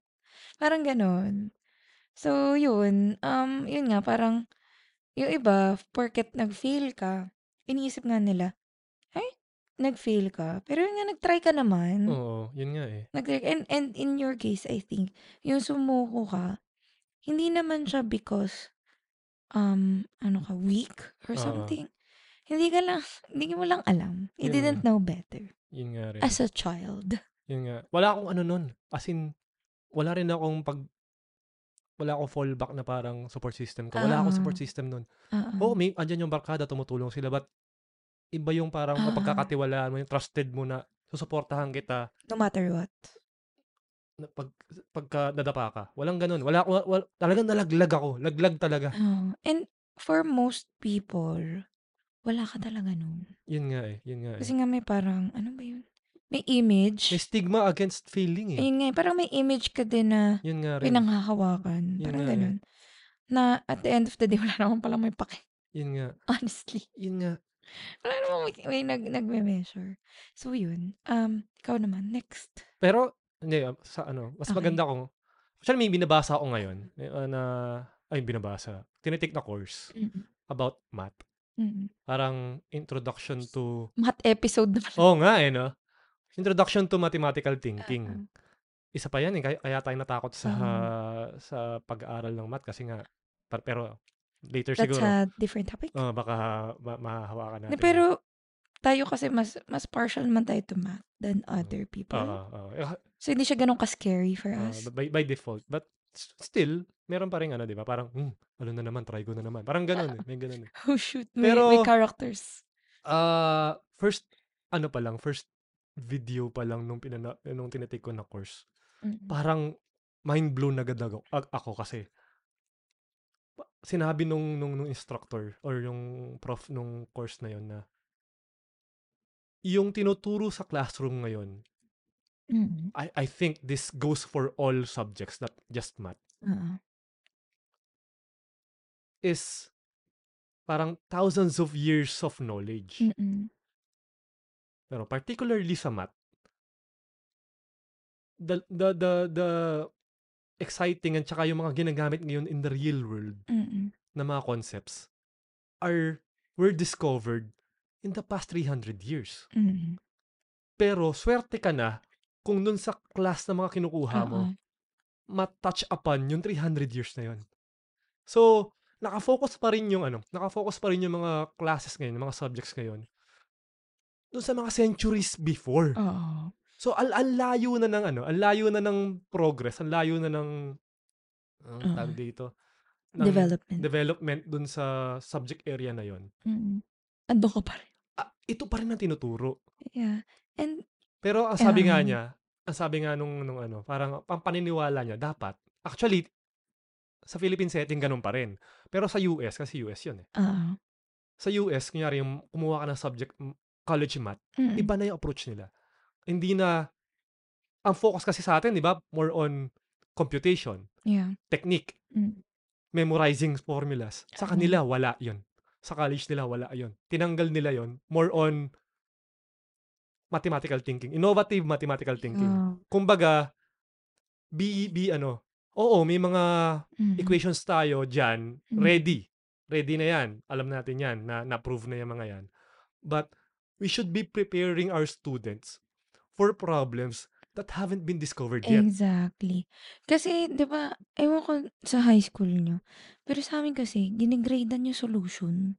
Parang ganon. So, yun. Um, yun nga, parang, yung iba, porket nag-fail ka, iniisip nga nila, ay, nag-fail ka. Pero yun nga, nag-try ka naman. Oo, 'yun nga eh. Nag and, and in your case, I think, yung sumuko ka, hindi naman siya because, um, ano ka, weak or Oo. something. Hindi ka lang, hindi mo lang alam. You Yun didn't know better. 'Yun nga rin. As a child. 'Yun nga. Wala akong ano nun, as in wala rin akong pag wala akong fallback na parang support system ko. Wala akong support Oo. system nun. Oo. Oo, may andiyan yung barkada, tumutulong sila, but iba yung parang Oo. mapagkakatiwalaan mo, yung trusted mo na susuportahan kita No matter what. Pag pagka nadapa ka. Walang gano'n. Wala wa, wa, talagang nalaglag ako. Laglag talaga. Oo. And for most people, wala ka talaga nun. Yun nga eh. Yun nga eh. Kasi nga may parang, ano ba yun? May May image. stigma against failing eh. Ayun nga, eh, parang may image ka din na Yun nga rin. pinanghahawakan. Yun Parang eh. ganun. Na at the end of the day, wala naman pala may pake. Yun nga. Honestly. Yun nga. Wala naman may, may nag, nagme-measure. So, yun. Um, ikaw naman, next. Pero, hindi, ah, sa ano, mas Okay. maganda kung, actually may binabasa ako ngayon, ah, na, ay binabasa, tinitake na course Mm-mm. about math. Mm-mm. Parang introduction to, Math episode naman. oo nga eh, no? Introduction to mathematical thinking. Oo. Isa pa yan eh, kaya, kaya tayo natakot sa, Oo. sa pag-aaral ng math kasi nga, par- pero, later That's siguro, a different topic. ah, baka ma- mahahawakan Na, natin. pero, tayo kasi mas mas partial man tayo to math than Mm. other people. Oo, oo. Eh, So, hindi siya ganun ka-scary for ah, us. by, by default. But, s- still, meron pa rin ano, di ba? Parang, hmm, ano na naman, try ko na naman. Parang ganun eh, may ganun eh. Oh, shoot. May, may Pero- characters. Ah, first ano pa lang, first video pa lang nung pinana nung tinitake ko na course. Mm-mm. Parang mind blown agad ako, ag- ako kasi pa- sinabi nung, nung nung instructor or yung prof nung course na yon na yung tinuturo sa classroom ngayon, Mm-mm. I I think this goes for all subjects, not just math, Oo. is parang thousands of years of knowledge. Mm-mm. Pero particularly sa math, the, the, the, the exciting at saka yung mga ginagamit ngayon in the real world Mm-mm. na mga concepts are were discovered in the past 300 years. Mm-mm. Pero swerte ka na kung dun sa class na mga kinukuha mo, Oo. matouch upon yung 300 years na yun. So, nakafocus pa rin yung ano, nakafocus pa rin yung mga classes ngayon, yung mga subjects ngayon, dun sa mga centuries before. Oo. So, al ang layo na ng ano, ang layo na ng progress, ang layo na ng, ang Oo. tawag dito, ng Development. development dun sa subject area na yon. Mm-mm. Ando ka pa rin. Ah, ito pa rin ang tinuturo. Yeah. And, Pero ang sabi nga niya, ang sabi nga nung, nung ano, parang ang paniniwala niya, dapat, actually, sa Philippine setting ganun pa rin. Pero sa US, kasi US yun eh. Oo. Sa US, kunyari yung kumuha ka ng subject, college math, Mm. iba na yung approach nila. Hindi na, ang focus kasi sa atin, di ba, more on computation, Yeah. technique, Mm. memorizing formulas. Sa kanila, wala yun. Sa college nila, wala yun. Tinanggal nila yun. More on mathematical thinking. Innovative mathematical thinking. Yeah. Kumbaga, be, be ano, oo, may mga Mm. equations tayo dyan, Mm. ready. Ready na yan. Alam natin yan, na na-prove na yung mga yan. But, we should be preparing our students for problems that haven't been discovered yet. Exactly. Kasi, di ba, ewan ko sa high school nyo, pero sa amin kasi, ginigradean yung solution.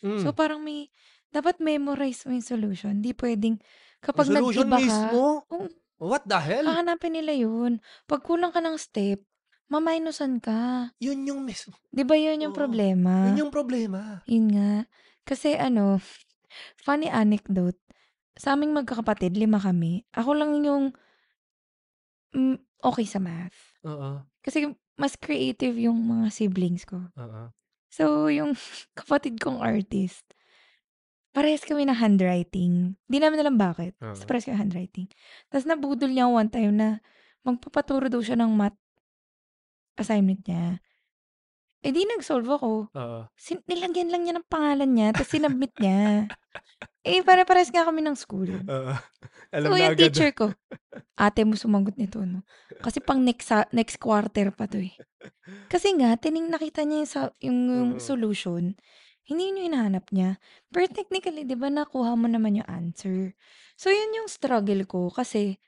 So, Mm. parang may, dapat memorize mo yung solution. Di pwedeng, kapag solution nag-iba ka, mismo? oo, What the hell? hahanapin nila yun. Pag kulang ka ng step, maminusan ka. Yun yung mismo. Di ba yun yung Oo. problema? Yun yung problema. Yun nga. Kasi ano, funny anecdote. Sa aming magkakapatid, lima kami. Ako lang yung mm, okay sa math. Oo. Kasi mas creative yung mga siblings ko. Oo. So, yung kapatid kong artist, parehas kami ng handwriting. Di namin alam bakit. Basta Oo. parehas kami handwriting. Tapos nabudol niya one time na magpapaturo daw siya ng math assignment niya. Eh di nag-solve ako. Oo. Sin- nilagyan lang niya ng pangalan niya, tapos sinabmit niya. Eh, pare-pares nga kami ng school. Oo. Alam So, na yung agad. teacher ko, ate mo sumagot nito, no? Kasi pang next, sa- next quarter pa to eh. Kasi nga, tining nakita niya yung, sa- yung, yung Oo. solution, hindi yun yung hinahanap niya. Pero technically, di ba, nakuha mo naman yung answer. So, yun yung struggle ko kasi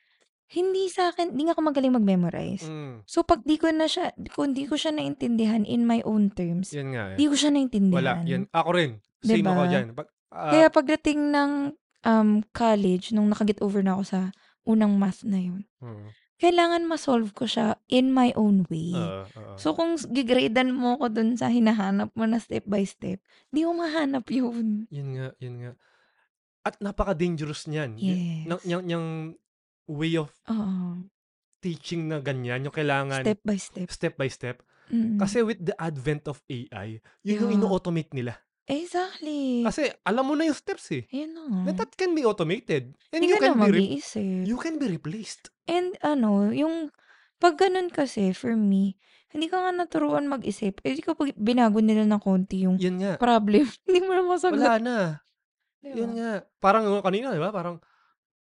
hindi sa akin, hindi nga ako magaling mag-memorize. Mm. So, pag di ko na siya, kung di ko siya naintindihan in my own terms, Yan nga eh. di ko siya Wala. naintindihan. Yan. Ako rin. Same ako Diba? dyan. Pag, ah, Kaya pagdating ng um, college, nung nakaget over na ako sa unang math na yun, mm. Kailangan ma-solve ko siya in my own way. Oo, oo. So, kung s- gigradean mo ko dun sa hinahanap mo na step by step, di mo mahanap yun. Yun nga, yun nga. At napaka-dangerous niyan. Y- Yes. Yung, yung, yung way of Oo. teaching na ganyan, yung kailangan Step by step. step by step. Mm. Kasi with the advent of AI, yun yung Yeah. ino-automate nila. Exactly. Kasi alam mo na yung steps eh. Ayun na nga. Then that can be automated. And Hindi you ka can be re- you can be replaced. And ano, yung pag ganun kasi, for me, hindi ka nga naturuan mag-isip. Eh, di kapag binago nila ng konti yung Yan nga. problem, hindi mo na masagot. Wala na. Di Yun nga. Parang uh, kanina, di ba? Parang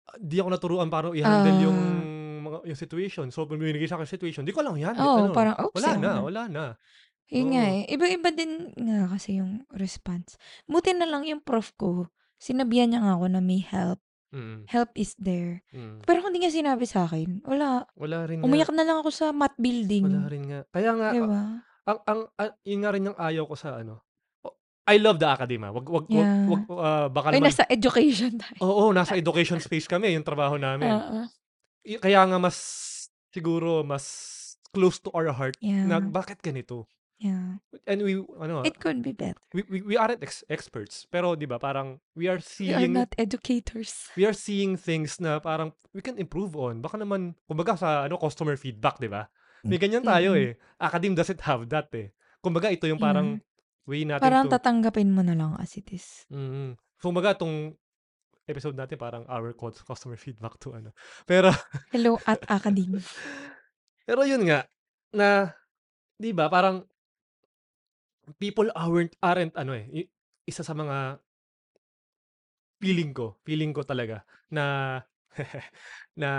ah, di ako naturuan paano i-handle yung Ah. mga yung situation. So, pag binigay sa akin situation, di ko lang yan. Oo, ano, parang, oops, wala na. wala na. Yun nga Oo. eh. Iba-iba din nga kasi yung response. Buti na lang yung prof ko, sinabihan niya nga ako na may help. Mm, Help is there. mm. Pero kung hindi niya sinabi sa akin, wala. Wala rin nga. Umiyak na lang ako sa math Wala building. rin nga. Kaya nga, Di ah, ba? ang, ang, ah, yun nga rin yung ayaw ko sa ano. Oh, I love the academia. Wag, wag, wag, Yeah. wag, ah, baka Ay, naman, nasa education tayo. oo, nasa education space kami, yung trabaho namin. Oo. Y- Kaya nga mas, siguro, mas close to our heart na Yeah. bakit ganito? Yeah. And we, ano, It could be better. we, we, we aren't ex- experts. Pero, di ba, parang, we are We are seeing, not educators. we are seeing things na parang we can improve on. Baka naman, kumbaga sa ano customer feedback, di ba? May ganyan tayo Mm-mm. eh. Academe doesn't have that eh. Kumbaga ito yung parang way natin Parang to... tatanggapin mo na lang as it is. Mm. Kumbaga itong episode natin parang our cus- customer feedback to ano. Pero Hello at academe. pero yun nga na 'di ba parang people aren't aren't ano eh isa sa mga feeling ko, feeling ko talaga na na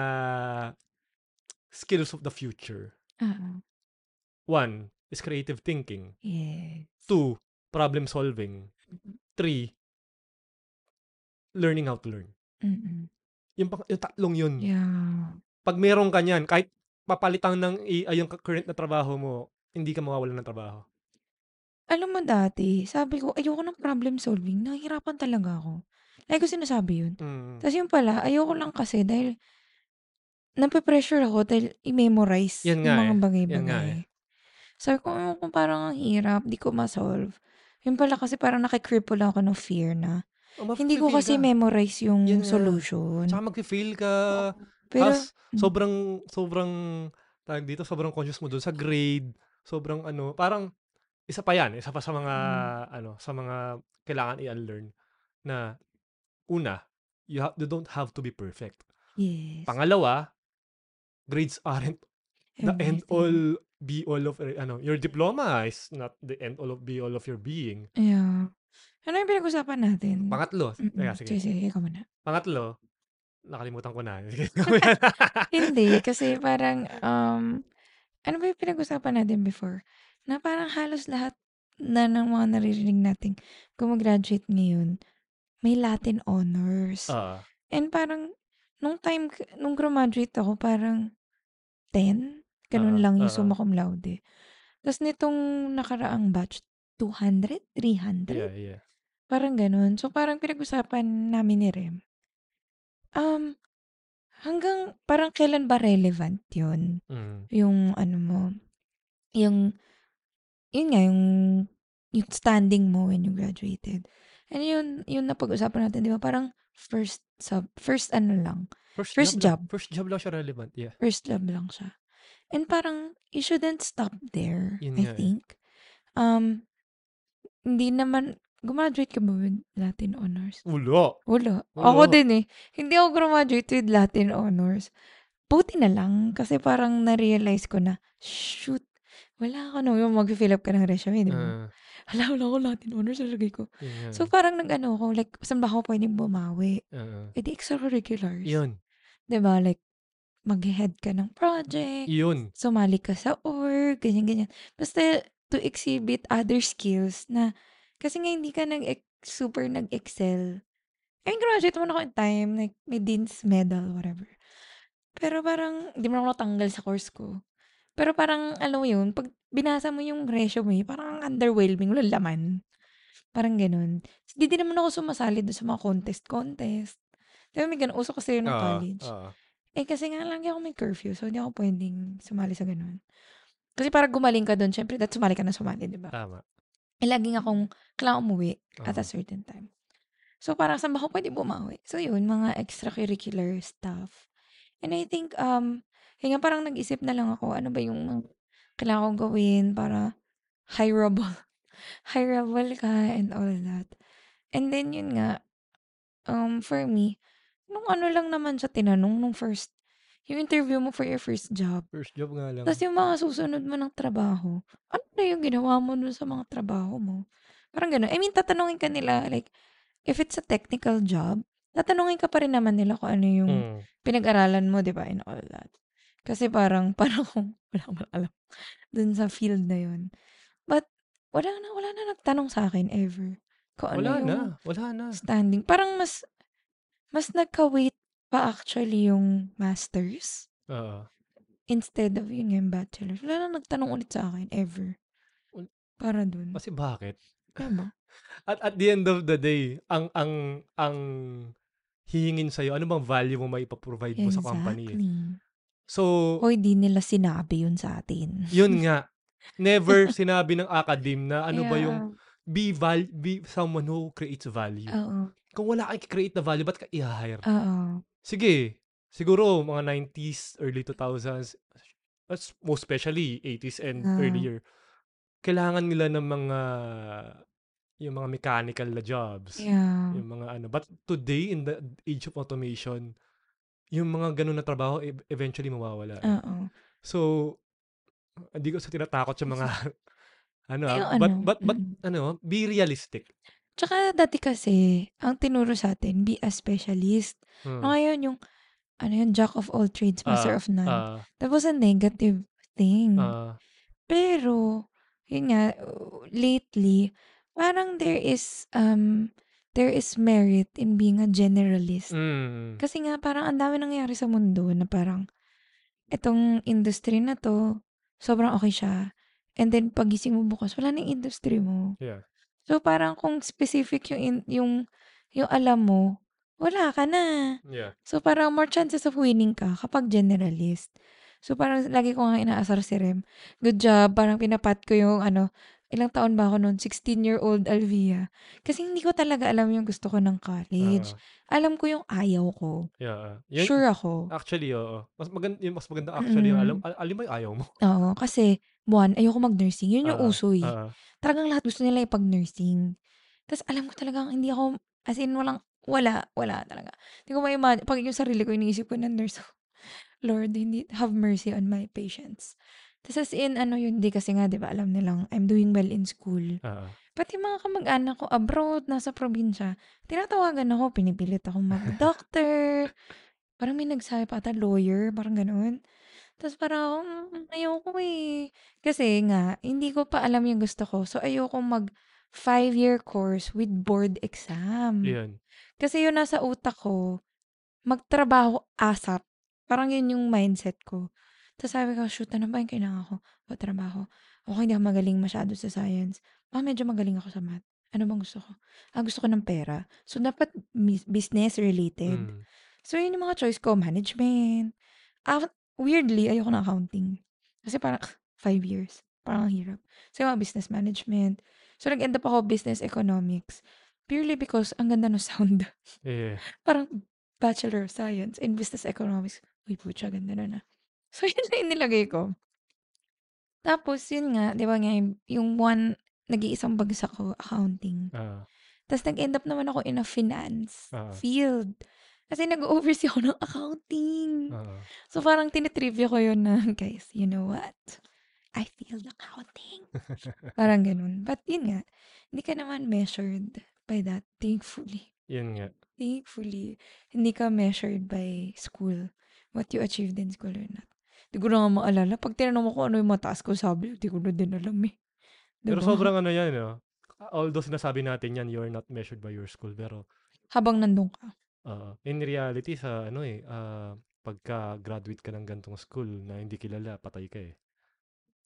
skills of the future. Oo. One is creative thinking. Yes. Two, problem solving. Three, learning how to learn. Mm-mm. Yung, yung tatlong yun. Yeah. Pag meron ka niyan, kahit papalitan ng AI yung current na trabaho mo, hindi ka mawawalan ng trabaho. Alam mo dati, sabi ko, ayoko ng problem solving. Nahihirapan talaga ako. Lagi ko sinasabi yun. Mm. Tapos yung pala, ayoko lang kasi dahil nape-pressure ako dahil i-memorize Yan yung nga mga eh. Nga bagay-bagay. eh. Sabi ko, "Ayoko, kung parang ang hirap, di ko ma-solve. Yun pala kasi parang nakikripple ako ng fear na Oh, hindi ko kasi ka. memorize yung nga. solution. Tsaka mag-fail ka. Pero, Has, sobrang, sobrang, tawag dito, sobrang conscious mo doon sa grade. sobrang ano, parang isa pa 'yan, isa pa sa mga Mm. ano, sa mga kailangan i-unlearn na una, you ha you don't have to be perfect. Yes. Pangalawa, grades aren't the end all, be all of eh, ano, your diploma is not the end all of be all of your being. Yeah. Ano yung pinag-usapan natin? Pangatlo, teka Mm, sige. sige, sige, ikaw muna. Pangatlo, nakalimutan ko na. Sige, Hindi, kasi parang, um, ano ba yung pinag-usapan natin before? Na parang halos lahat na ng mga naririnig nating guma-graduate ngayon, may Latin honors. Oo. And parang, nung time, nung graduate ako, parang 10, ganun Oo, lang yung oo. summa cum laude. Tapos nitong nakaraang batch, 200? 300? Yeah, yeah. Parang ganun. So, parang pinag-usapan namin ni Rem. Um, hanggang parang kailan ba relevant yun? Mm. Yung ano mo, yung, yun nga, yung, yung standing mo when you graduated. And yun, yun na pag-usapan natin, di ba? Parang first sub, first ano lang, First, First job. lang. job. First job lang siya relevant, yeah. first job lang siya. And parang, you shouldn't stop there, Yun I nga eh. think. Um, hindi naman, gumraduate ka ba with Latin honors? Wala. Wala. Wala. Ako din eh. Hindi ako graduate with Latin honors. Buti na lang kasi parang na-realize ko na, shoot, wala ako no. Yung mag-fill up ka ng resume, di ba? Ah, Wala, wala ako Latin honors sa lagay ko. nga So parang nag-ano ako, like, saan ba ako pwedeng bumawi? Oo. Eh di extracurriculars. Yun. Di ba? Like, mag-head ka ng project, Yun. sumali ka sa org, ganyan-ganyan. Basta to exhibit other skills na, kasi nga hindi ka nag super nag-excel. I mean, graduate mo na ako in time, like, may dean's medal, whatever. Pero parang, hindi mo na ako natanggal sa course ko. Pero parang, alam mo yun, pag binasa mo yung resume, parang ang underwhelming, walang laman. Parang ganun. Hindi din naman ako sumasali doon sa mga contest-contest. Di ba, may ganun, uso kasi yun ng college. oo. Eh, kasi nga lang ako may curfew, so hindi ako pwedeng sumali sa ganun. Kasi para gumaling ka doon, syempre, that sumali ka na sumali, di ba? Tama. Eh, laging akong kailangan umuwi at a certain time. So, parang saan ba ako pwede bumawi? So, yun, mga extracurricular stuff. And I think, um, yun nga, parang nag-isip na lang ako, ano ba yung mga kailangan kong gawin para hireable. hireable ka and all that. And then, yun nga, um, for me, nung ano lang naman siya tinanong, nung first, yung interview mo for your first job. First job nga lang. Tapos yung mga susunod mo ng trabaho, ano na yung ginawa mo dun sa mga trabaho mo? Parang gano'n. I mean, tatanungin ka nila, like, if it's a technical job, tatanungin ka pa rin naman nila kung ano yung Mm. pinag-aralan mo, di ba, and all that. Kasi parang, parang kung wala kang alam dun sa field na yun. But, wala na, wala na nagtanong sa akin ever. Kung ano Wala yung na. Wala na. standing. Parang mas, mas nagka-wait pa actually yung masters Oo. instead of yun yung bachelor. Wala na nagtanong ulit sa akin ever. Wal- Para dun. Kasi bakit? Diba? At at the end of the day, ang ang ang hihingin sa'yo, ano bang value mo maipaprovide mo sa company eh. Exactly. So, Hoy, di nila sinabi yun sa atin. yun nga. Never sinabi ng academe na ano ba yung be val be someone who creates value. Oo. Kung wala kang create na value, ba't ka i-hire? Oo. Sige, siguro mga 90s, early 2000s, as- most especially 80s and Ah. earlier, kailangan nila ng mga yung mga mechanical na jobs. Yeah. Yung mga ano. But today, in the age of automation, yung mga ganun na trabaho, e- eventually mawawala. eh. Oo. So, hindi ko sa tinatakot sa mga, ano, ah, Yung but, ano, but, but, mm. ano, be realistic. Tsaka dati kasi, ang tinuro sa atin, be a specialist. Hmm. Ngayon yung, ano yun, jack of all trades, master Ah, of none. ah, That was a negative thing. ah, Pero, yun nga, uh, lately, parang there is, um, there is merit in being a generalist. mm, Kasi nga, parang ang dami nangyayari sa mundo na parang, itong industry na to, sobrang okay siya. And then, pagising mo bukas, wala na yung industry mo. yeah. So, parang kung specific yung, in- yung, yung alam mo, wala ka na. Yeah. So, parang more chances of winning ka kapag generalist. So, parang lagi ko nga inaasar si Rem. Good job. Parang pinapat ko yung ano, ilang taon ba ako no'n? 16-year-old Alvia. Kasi hindi ko talaga alam yung gusto ko ng college. Oo. Alam ko yung ayaw ko. Yeah. Yun, Sure ako. actually, oo. Mas maganda, yung mas maganda actually, yung alam, Mm. al- alam mo yung ayaw mo. Oo, kasi one, ayoko mag-nursing. Yun yung Oo, uso eh. oo. Talagang lahat gusto nila ipag-nursing. Tapos alam ko talagang hindi ako, as in walang, wala, wala talaga. Hindi ko ma-imagine, pag yung sarili ko, iniisip ko na nurse. Lord, hindi, have mercy on my patients. Tapos as in, ano yun, hindi kasi nga, di ba, alam nilang I'm doing well in school. Oo. Pati mga kamag-anak ko abroad, nasa probinsya, tinatawagan ako, pinipilit ako mag-doctor. parang may nagsabi pa ata, lawyer, parang ganun. Tapos parang, "Mm, ayoko eh. Kasi nga, hindi ko pa alam yung gusto ko. So, ayoko mag five-year course with board exam. Yun. Kasi yun nasa utak ko, magtrabaho ASAP. Parang yun yung mindset ko. Tapos sabi ko, shoot, ano ba yung kailangan ko? O, trabaho. Okay, hindi ako magaling masyado sa science. Ah, medyo magaling ako sa math. Ano bang gusto ko? Ah, gusto ko ng pera. So, dapat business related. Mm. So, yun yung mga choice ko. Management. Ah, weirdly, ayoko na accounting. Kasi parang, five years. Parang ang hirap. So, yung mga business management. So, nag-end up ako business economics. Purely because ang ganda ng sound. Yeah. parang Bachelor of Science in Business Economics. Uy, putya, ganda na na. So, yun na yung nilagay ko. Tapos, yun nga, di ba nga, yung- one, nag-iisang bagsak ko, accounting. Ah. Tapos, nag-end up naman ako in a finance Ah. field. Kasi nag-oversee ako ng accounting. Ah. So, parang tinitrivia ko yun na, guys, you know what? I failed accounting. parang ganun. But yun nga, hindi ka naman measured by that, thankfully. Yun nga. Thankfully, hindi ka measured by school. What you achieved in school or not. Hindi ko na nga maalala. Pag tinanong mo ko ano yung mataas ko, sabi, hindi ko na din alam eh. Pero Diba? sobrang ano yan, no? Although sinasabi natin yan, you're not measured by your school. Pero Habang nandun ka. uh, in reality, sa ano eh, ah, pagka-graduate ka ng gantong school na hindi kilala, patay ka eh.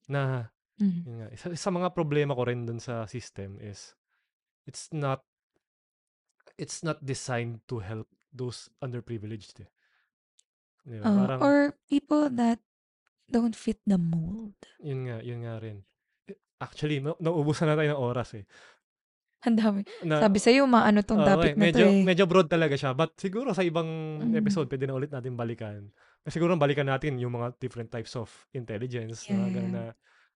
Na, Mhm. yun nga, isa, sa mga problema ko rin dun sa system is, it's not, it's not designed to help those underprivileged eh. Di ba? Oh, Parang, or people that don't fit the mold. yun nga, yun nga rin. Eh, Actually, na- nauubusan na tayo ng oras eh. Ang dami. Na, Sabi sa'yo, maano tong Oo, topic eh, na medyo, to eh. medyo broad talaga siya. But siguro sa ibang Mm. episode, pwede na ulit natin balikan. Eh, Siguro balikan natin yung mga different types of intelligence. Yeah, na, ganun na,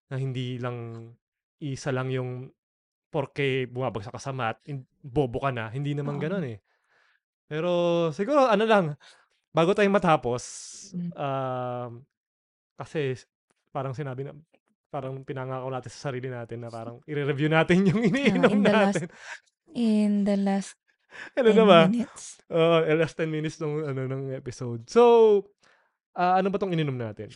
na hindi lang isa lang yung porke bumabagsak ka sa math, in- bobo ka na. Hindi naman Oo. ganun eh. Pero siguro ano lang, bago tayo matapos, Mm. um, kasi parang sinabi na, parang pinangako natin sa sarili natin na parang i-review natin yung iniinom in the last natin. In the last ano 10 na ba? minutes. Oo, uh, last 10 minutes nung ano ng episode. So, ah, ano ba tong ininom natin?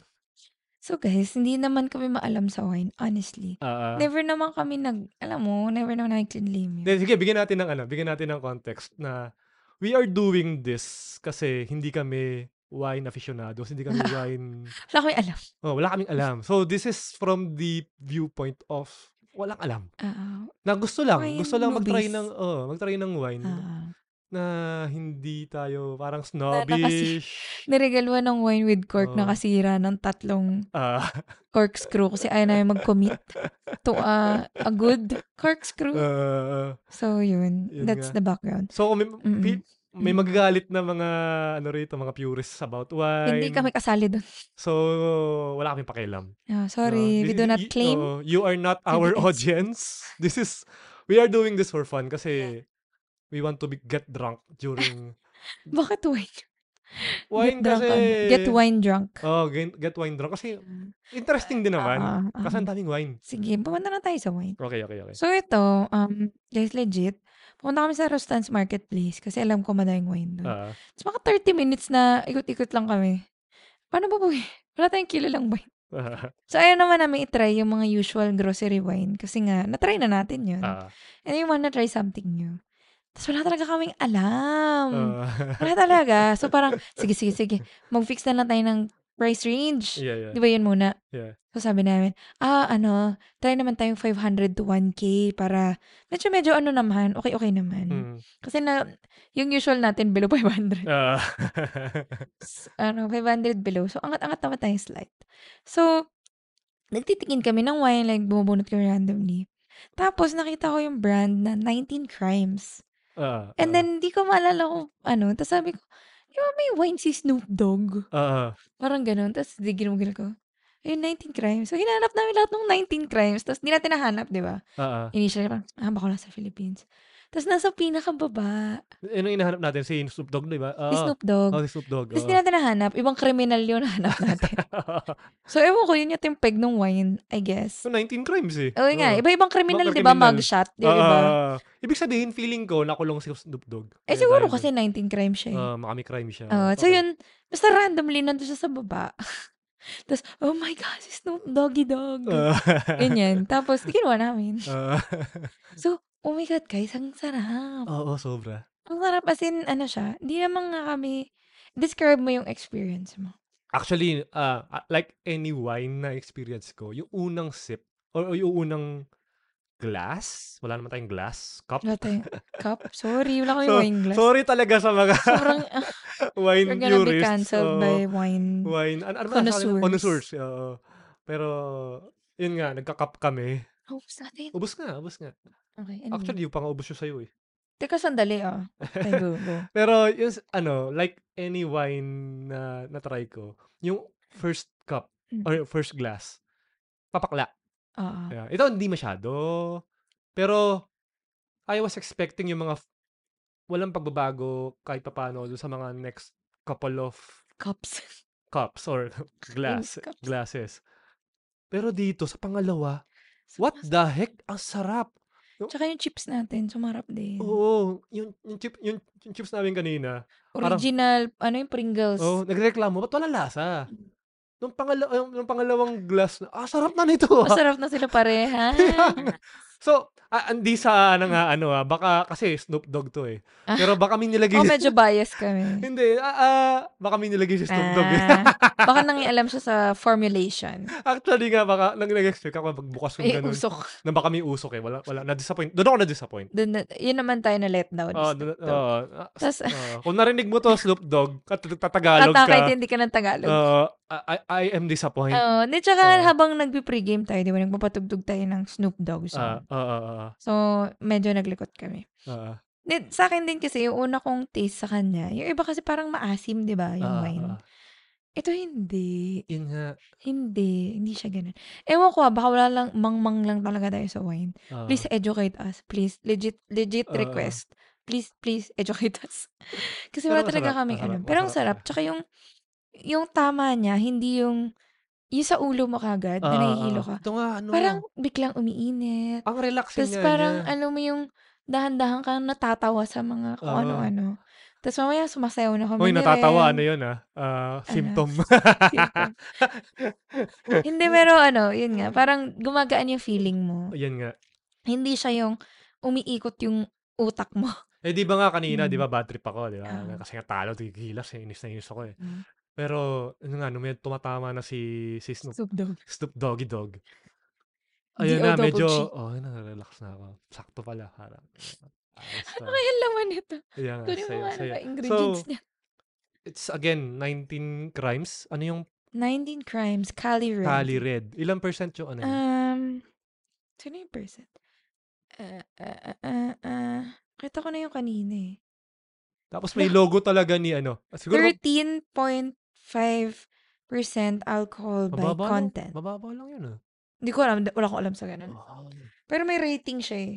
So guys, hindi naman kami maalam sa wine, honestly. Ah. Never naman kami nag, alam mo, never naman nag-clean Then, sige, bigyan natin ng ano, bigyan natin ng context na we are doing this kasi hindi kami wine aficionados, hindi kami wine, Wala kami alam. oh, wala kaming alam. So, this is from the viewpoint of walang alam. Ah, Na gusto lang, Wine gusto lang mag-try newbies. ng, oh, mag-try ng wine ah. na hindi tayo parang snobbish. Niregaluhan ng wine with cork na Oo. kasira ng tatlong Ah, corkscrew kasi ayaw namin mag-commit to a, a good corkscrew. ah, So, yun. Yun That's nga. the background. So, Mm-mm. pi- may Mm. magagalit na mga ano rito, mga purists about wine. Hindi kami kasali doon. So, wala kaming pakialam. Ah, sorry, No, we do not y- claim. oh, you are not our audience. This is we are doing this for fun kasi we want to be, get drunk during Bakit wine? wine get drunk, kasi ano? Get wine drunk. Oh, get, get wine drunk kasi interesting din naman. Ah, ah. Kasi ang daming wine. Sige, pumunta na tayo sa wine. Okay, okay, okay. So, ito, um, guys, legit, pumunta kami sa Rostan's Marketplace kasi alam ko madaming wine doon. Ah, Tapos mga 30 minutes na ikot-ikot lang kami. Paano ba po? Wala tayong kilalang wine. ah, So, ayaw naman namin itry yung mga usual grocery wine kasi nga, natry na natin yun. ah, And you wanna try something new. Tapos wala talaga kaming alam. ah. Wala talaga. So, parang, sige, sige, sige. Mag-fix na lang tayo ng price range. yeah, yeah. Di ba yun muna? Yeah. So, sabi namin, ah, ano, try naman tayong 500 to 1K para, medyo, medyo ano naman, okay-okay naman. Mm. Kasi na, yung usual natin, below 500. Ah. S- ano, 500 below. So, angat-angat naman tayong slight. So, nagtitingin kami ng wine, like, bumubunot kami randomly. Tapos nakita ko yung brand na 19 Crimes. Oo, And oo. then, hindi ko maalala kung ano. Tapos sabi ko, di ba may wine si Snoop Dogg? Oo. Parang ganun. Tapos di ginugil ko. Ayun, 19 crimes. So, hinanap namin lahat ng 19 crimes. Tapos, hindi natin nahanap, di ba? Oo. Initially, parang, ah, baka wala sa Philippines. Tapos, nasa pinakababa. Ano yung hinahanap natin? Si Snoop Dogg, di ba? Si Oo. Snoop Dogg. Oh, si Snoop Dogg. Tapos, di natin nahanap. Ibang kriminal yun nahanap natin. so, ewan ko, yun yung timpeg ng wine, I guess. So, 19 crimes eh. Oo nga, Oo. iba-ibang kriminal, di ba? Mugshot, di ba? ibig sabihin, feeling ko, nakulong si Snoop Dogg. Eh, Kaya siguro kasi 19 crimes siya eh. ah, makami crime siya. Oo, so Okay. yun, basta randomly nandun siya sa baba. Tapos, oh my God, si Snoop Doggy Dog. Ah. Ganyan. Tapos, ginawa namin. Ah. So, oh my God, guys, ang sarap. Oo, sobra. Ang sarap, as in, ano siya, hindi naman nga kami, describe mo yung experience mo. Actually, ah, like any wine na experience ko, yung unang sip, or, or yung unang glass, wala naman tayong glass, cup. Wala tayong cup. Sorry, wala kami So, wine glass. sorry talaga sa mga Sobrang, ah, wine we're gonna be purists. cancelled oo. by wine. wine. Ano, ano Connoisseurs. Connoisseurs. oo. Pero, yun nga, nagka-cup kami. Oh, sa atin. Ubus nga, ubus nga. Okay, anyway. Actually, yung pang-ubos yun sa'yo eh. Teka, sandali ah. Go, go. Pero, yung, s- ano, like any wine na na-try ko, yung first cup, Mm. or first glass, papakla. Oo. Yeah. Ito, hindi masyado. Pero, I was expecting yung mga, f- walang pagbabago kahit papaano doon sa mga next couple of Cups. cups or glass cups. glasses. Pero dito, sa pangalawa, what the heck? Ang sarap. Tsaka yung chips natin, sumarap din. Oo, yung, yung, chip, yung, yung chips namin kanina, parang- Original, ano yung Pringles. oh, nagreklamo, ba't walang lasa? Nung, pangala, nung pangalawang glass, ah, sarap na nito. ah." Masarap na sila pareha. So, ah, hindi sa ano nga, ano ah, baka kasi Snoop Dogg to eh. Ah. Pero baka may nilagay, oh, medyo biased kami. hindi, ah, ah, baka may nilagay si Snoop Dogg eh. Ah, baka nangialam siya sa formulation. Actually nga, baka, nang nag-expect ako magbukas yung Ay, ganun. usok. Na baka may usok eh. Wala, wala, na-disappoint. Doon ako na-disappoint. Dun, na- yun naman tayo na let down. Oo, doon- oo. Ah, Tas- oo. kung narinig mo to, Snoop Dogg, at tatagalog ka, hindi ka ng Tagalog. oo, I, I am disappointed. Oo. Di, tsaka Oo. habang nagpi-pregame tayo, di ba, nagpapatugtog tayo ng Snoop Dogg song. Ah, oo, oo, oo. so, medyo naglikot kami. Oo. Di, sa akin din kasi, yung una kong taste sa kanya, yung iba kasi parang maasim, di ba, yung Ah, wine. Ito hindi. Yun nga. Hindi. Hindi siya ganun. Ewan ko ah, baka wala lang, mang-mang lang talaga tayo sa wine. Ah. Please educate us. Please. Legit, legit Oo. request. Please, please educate us. Kasi wala talaga masarap, kaming masarap, ano. Pero ang masarap sarap. Tsaka yung, yung tama niya, hindi yung, yung sa ulo mo kagad, na Ah, nahihilo ah. ka. Ito nga, ano. Parang biglang umiinit. ang relaxing Tapos nga parang, niya. alam mo yung, dahan-dahan kang natatawa sa mga kung Oo. ano-ano. Tapos mamaya sumasayaw na kami Hoy, ni natatawa. Rem. Ano yun ah? Ah, Ano? symptom. Symptom. Hindi, pero ano, yun nga, parang gumagaan yung feeling mo. Yan nga. Hindi siya yung umiikot yung utak mo. Eh, di ba nga kanina, di Mm. ba, bad trip ako, di ba? Oo. Kasi nga talo, tigilas, eh, inis na inis ako eh. Mm. Pero, ano nga, nung may tumatama na si, si Snoop, Snoop Dogg. Snoop Doggy Dog. Ayun na, medyo, oh, na-relax na ako. Sakto pala. Ayos Ano na. kaya laman nito? Ayan nga, Kunin mo ano ba ingredients So, niya. it's again, 19 crimes. Ano yung 19 crimes, Cali Red. Cali Red? Ilang percent yung ano? yun? Um, sino yung percent? Uh, uh, uh, uh, uh, kita ko na yung kanina eh. Tapos may logo talaga ni ano. Siguro, mag- 13.5% alcohol by mababa lang, content. mababa lang yun ah. Hindi ko alam, wala ko alam sa ganun. Wow. Pero may rating siya eh.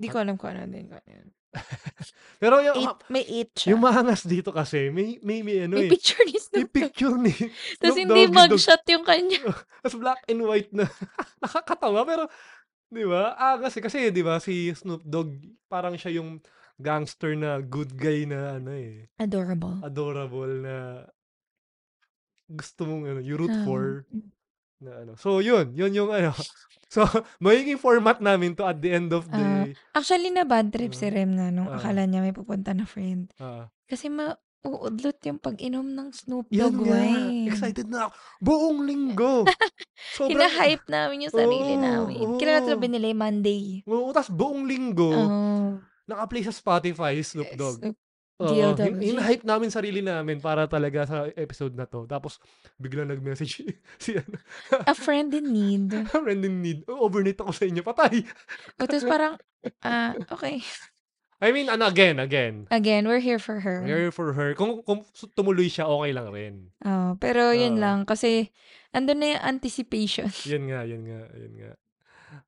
Hindi ko alam kung ano din. kung ano yun. Pero yung, Eight, may 8 siya. yung maangas dito kasi, may, may, may ano may eh. picture ni May Snoop Dogg. picture ni Tapos Snoop hindi Doggy Dogg. mugshot yung kanya. Tapos black and white na. Nakakatawa pero, di ba? Ah, kasi, kasi, di ba, si Snoop Dogg, parang siya yung gangster na good guy na ano eh. Adorable. Adorable na gusto mong ano, you root Ah, for na ano. So, yun. Yun yung ano. So, magiging format namin to at the end of the... actually, na bad trip si Ah. Rem na nung Ah. akala niya may pupunta na friend. ah, Kasi mauudlot yung pag-inom ng Snoop Dogg nga. wine. Excited na ako. Buong linggo. Sobrang... Hina-hype namin yung sarili Oo, namin. Kailan natin oo. binili? Monday. Oo, tas buong linggo, Oh. naka-play sa Spotify, Snoop Dogg. Snoop Oo, DLWG. hina-hype namin sarili namin para talaga sa episode na 'to. Tapos biglang nag-message si ano, A friend in need. friend in need, "O-overnight ako sa inyo." Patay! O tapos parang, ah, okey. I mean ano, again again, Again, we're here for her. we're here for her. Kung kung tumuloy siya, okey lang rin. Oo, pero yun Oo. lang kasi andun na yung anticipation. Yun nga, yun nga, yun nga.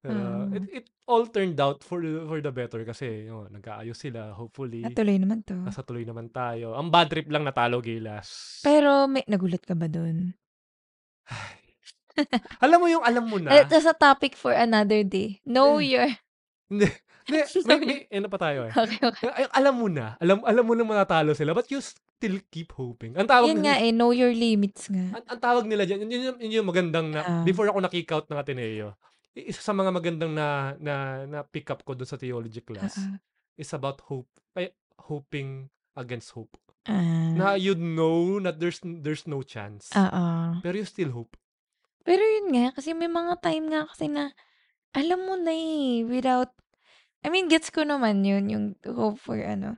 Pero Oo. it it all turned out for the for the better kasi yun, nagkaayos sila hopefully. Natuloy naman 'to. Nasa tuloy naman tayo. Ang bad trip lang natalo Gilas. Pero may nagulat ka ba dun? Alam mo yung alam mo na that's a topic for another day. Know Eh. your Hindi, hindi, may may ano pa tayo, eh. Okey, okey. Ay, alam mo na, alam alam mo na matatalo sila but you still keep hoping. Ang tawag Yun nila nga, eh, know your limits nga. ang, ang tawag nila diyan, yun, yun, yun yung magandang na Oo. before ako na-kick out ng Ateneo. Isa sa mga magandang na na na pick up ko dun sa theology class Oo. is about hope, ay, hoping against hope. Ah. Na you know that there's there's no chance. Oo. Pero you still hope. Pero yun nga, kasi may mga time nga kasi na alam mo na, eh, without I mean, gets ko naman yun, yung hope for ano.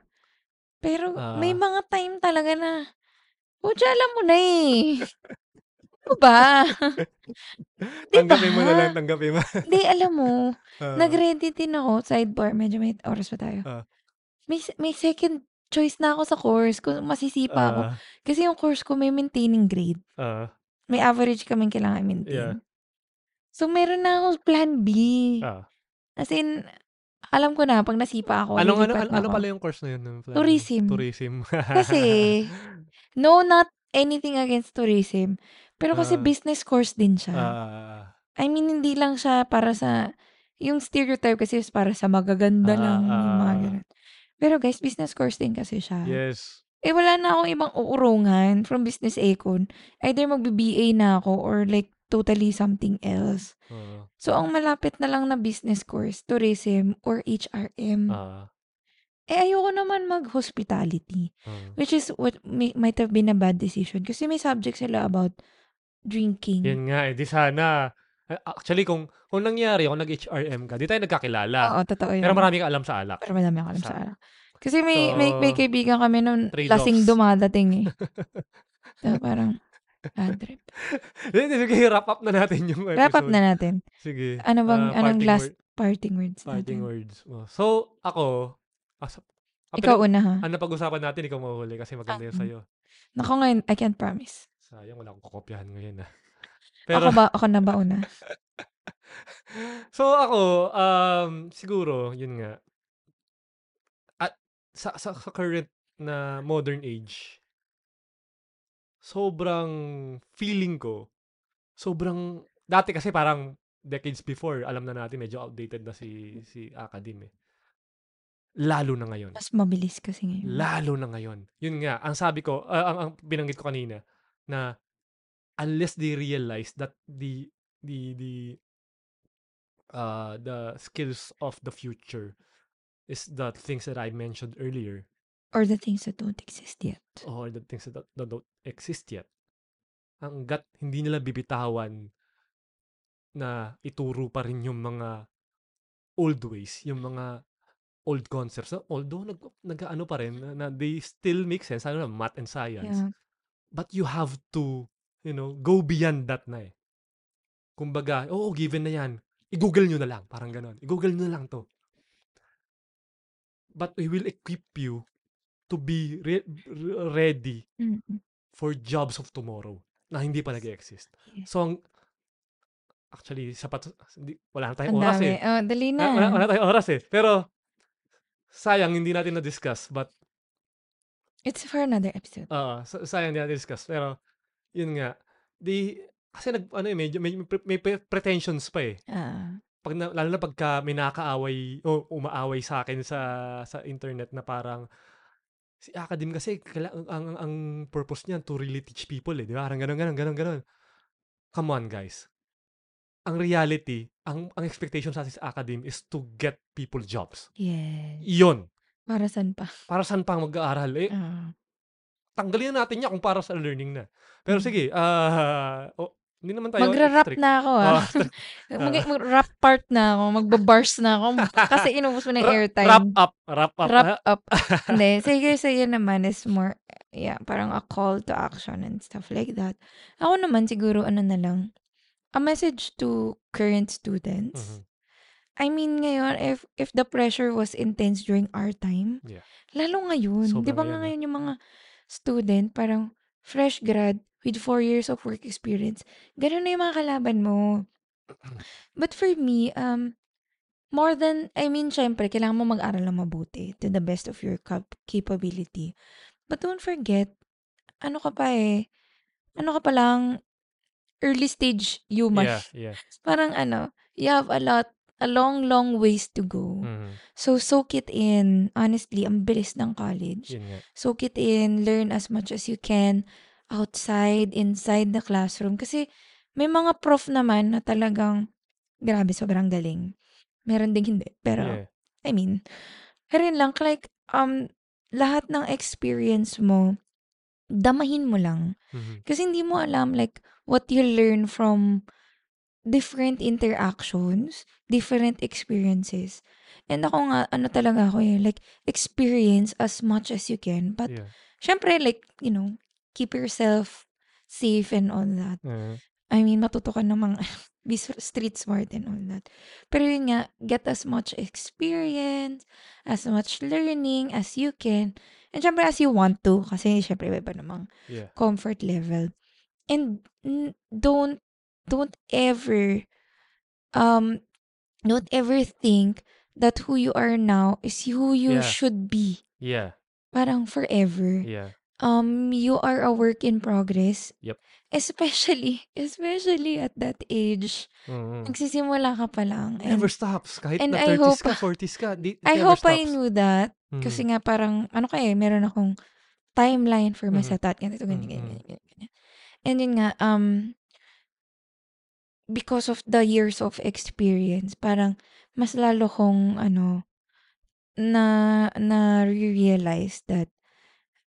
Pero may Ah. mga time talaga na, putya alam mo na, eh. Ano ba? 'Di Tanggapin mo na lang, tanggapin mo. Hindi, alam mo, Oo. nag-ready din ako, sidebar, medyo may oras pa tayo. Ah. May may second choice na ako sa course kung masisipa ako. Ah, Kasi yung course ko may maintaining grade. ah, May average kaming kailangan. Yeah. So, meron na akong plan B. ah. As in, alam ko na 'pag nasipa ako, Anong ano lilipat ano, na ano ako. pala yung course na yun ng plan? Tourism. Tourism. Kasi, no, not anything against tourism. Pero kasi Ah. business course din siya. Ah, I mean, hindi lang siya para sa, yung stereotype kasi is para sa magaganda Ah, lang, yung mga ah. ganun. Pero guys, business course din kasi siya. yes. Eh, wala na akong ibang uurungan from business econ. Either magbi-BA na ako or like totally something else. Oo. So, ang malapit na lang na business course, tourism or HRM. Ah, Eh, ayoko naman mag-hospitality. ah. Which is what may, might have been a bad decision. Kasi may subject sila about drinking. Yun nga eh, di sana. eh, Actually, kung kung nangyari, kung nag-HRM ka, di tayo nagkakilala. Oo, totoo yun. Pero marami ka alam sa alak. Pero madami ako alam Sa- sa alak. Kasi may, may, may So, kaibigan kami trade-offs. lasing dumadating eh. so, parang, bad trip. Sige, wrap up na natin yung episode. Wrap up na natin. Sige. Ano bang, ah, anong last word- parting words parting natin? words mo. So, ako, as, ah, Ikaw pero, una ha. ano pag-usapan natin, ikaw mahuli kasi maganda yun Ah, sa'yo. Ako ngayon, I can't promise. Sayang, wala akong kokopyahan ngayon ah. ako Pero, ba, ako na ba una? so ako, um, siguro, yun nga, at sa, sa, sa current na modern age, sobrang feeling ko, sobrang, dati kasi parang decades before, alam na natin, medyo outdated na si, si Akadim eh. Lalo na ngayon. Mas mabilis kasi ngayon. Lalo na ngayon. Yun nga, ang sabi ko, ah, ang, ang binanggit ko kanina, na unless they realize that the the the uh the skills of the future is the things that I mentioned earlier Or the things that don't exist yet. or the things that, that don't exist yet. Hanggat hindi nila bibitawan na ituro pa rin yung mga old ways, yung mga old concepts. Although nag, nag-ano pa rin, na, na they still make sense, ano na, math and science. Yeah. But you have to, you know, go beyond that na eh. Kumbaga, oo, given na yan. I-google nyo na lang. Parang ganon. I-google nyo na lang to. But we will equip you to be re- re- ready for jobs of tomorrow na hindi pa nag-exist. So, ang, actually, sapat, hindi, wala na tayong Ang oras dami. eh. Oh, dali na. Ah, Wala, wala tayong oras eh. Pero, sayang, hindi natin na-discuss. But, It's for another episode. Oo, sa sayang hindi natin discuss. Pero, yun nga, di, kasi nag, ano eh, medyo, may, may, may pre- pretensions pa eh. Ah. Pag na, lalo na pagka may nakaaway, o umaaway sa akin sa, sa internet na parang, si Akadim kasi, kaila, ang, ang, ang purpose niyan to really teach people eh. Di ba? Parang ganun, ganun, ganun, ganun. Come on, guys. Ang reality, ang, ang expectation sa atin sa Akadim is to get people jobs. yes. Iyon. Para saan pa? Para saan pang mag-aaral? Eh, Ah. tanggalin na natin niya kung para sa learning na. Pero Mm. sige, ah, o- Hindi naman tayo Magra-rap strict. na ako ah. Oh, Mag- mag-rap part na ako. Magbabars na ako. Kasi inubos mo ng airtime. wrap up. Wrap up. Wrap up. Hindi. Sige, sige naman is more, yeah, parang a call to action and stuff like that. Ako naman siguro, ano na lang, a message to current students. Mhm. I mean, ngayon, if if the pressure was intense during our time, Yeah. lalo ngayon. Di ba ngayon, nga eh. ngayon yung mga student, parang fresh grad with four years of work experience, ganun na yung mga kalaban mo. But for me, um, more than, I mean, syempre, kailangan mo mag-aral ng mabuti to the best of your cap- capability. But don't forget, ano ka pa eh, ano ka pa lang, early stage human. Yeah, yeah. Parang ano, you have a lot, a long, long ways to go. Mhm. So, soak it in. Honestly, ang bilis ng college. Soak it in. Learn as much as you can outside, inside the classroom. Kasi may mga prof naman na talagang, grabe, sobrang galing. Meron ding hindi. Pero, Yeah. I mean, rin lang, like, um, lahat ng experience mo, damahin mo lang. Mhm. Kasi hindi mo alam, like, what you learn from different interactions, different experiences. And ako nga, ano talaga ako eh, like, experience as much as you can. But, Yeah. syempre, like, you know, keep yourself safe and all that. Uh, I mean, matuto ka namang be street smart and all that. Pero yun nga, get as much experience, as much learning as you can. And syempre, as you want to. Kasi syempre, iba namang yeah. comfort level. And don't, don't ever, um, don't ever think that who you are now is who you Yeah. should be. Yeah. Parang forever. Yeah. Um, you are a work in progress. Yep. Especially, especially at that age. Mhm. Nagsisimula ka pa lang. And Never stops. Kahit and na I 30s hope- ka, 40s ka, di, I never hope I stops. knew that. Mhm. Kasi nga parang, ano kaya, meron akong timeline for my Mhm. satat. Ganito, ganito, Mhm. And yun nga, um, because of the years of experience, parang mas lalo kong, ano, na, na realize that,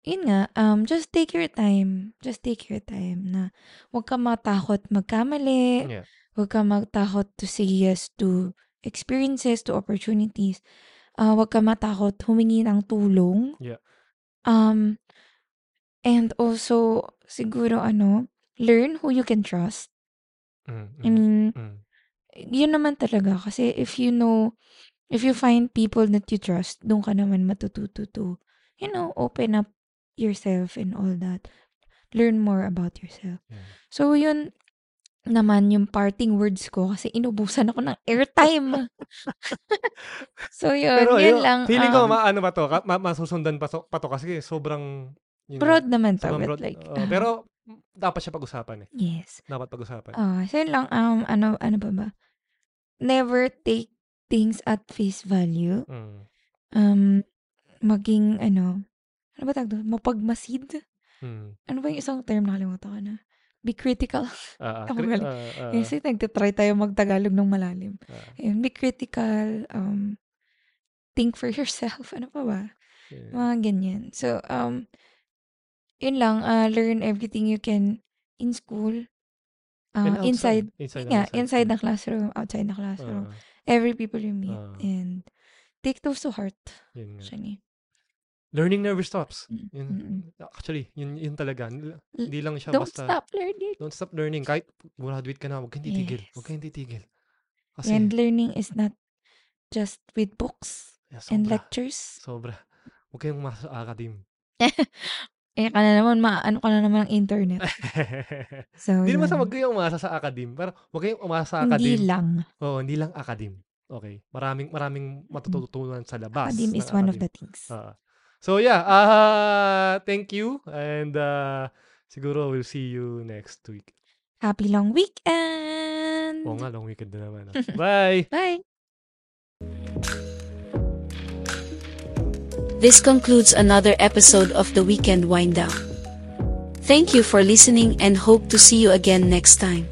yun nga, um, just take your time. Just take your time na huwag ka matakot magkamali. Yeah. Huwag ka matakot to say yes to experiences, to opportunities. Uh, huwag ka matakot humingi ng tulong. Yeah. Um, and also, siguro ano, learn who you can trust. Mm, I mm, mean, yun naman talaga. Kasi if you know, if you find people that you trust, doon ka naman matututo to, you know, open up yourself and all that. Learn more about yourself. Yeah. So, yun naman yung parting words ko kasi inubusan ako ng airtime. so, yun. Pero yun yun, lang. feeling ko um, maano ba to, ma- masusundan pa, to, pa to kasi sobrang yun nga, broad naman to. but broad. like, Oo, ah, pero mm, dapat siya pag-usapan eh. yes. Dapat pag-usapan. Ah, so yun lang. Um, ano, ano ba ba? Never take things at face value. Mm. Um, maging, ano, ano ba tawag doon? Mapagmasid? Mm. Ano ba yung isang term nakalimutan ko na? Be critical. Ah, ah, Ako cri- ah, ah, Kasi nagtitry tayo magtagalog ng malalim. ah, Ayun, be critical. Um, think for yourself. Ano pa ba? yeah. Mga ganyan. So, um, yun lang. Uh, learn everything you can in school. Uh, And inside. Inside, Yun nga, and inside the classroom, outside the classroom. Ah, Every people you meet. Ah. and take those to heart. yun nga. Actually. Learning never stops. Mm, Yun, mm. actually, yun, yun talaga. L- Hindi lang siya Don't basta, stop learning. don't stop learning. Kahit graduate ka na, huwag kang titigil. Yes. Huwag kang titigil. Kasi, And learning is not just with books yeah, and sobra, lectures. sobra. Huwag kayong masa sa academe. Eh, ka na naman, ma ano ka na naman ng internet. So, Hindi naman sa wag kayong umasa sa academe. Pero huwag kayong umasa sa Hindi academe. lang. Oo, hindi lang academe. Okay. Maraming maraming matututunan sa labas. Academe is one of academe. the things. Ah. so yeah, uh, thank you and uh, siguro we'll see you next week. Happy long weekend! Oo nga, long weekend na naman. ah. Bye! Bye! This concludes another episode of the Weekend Wind Down. Thank you for listening and hope to see you again next time.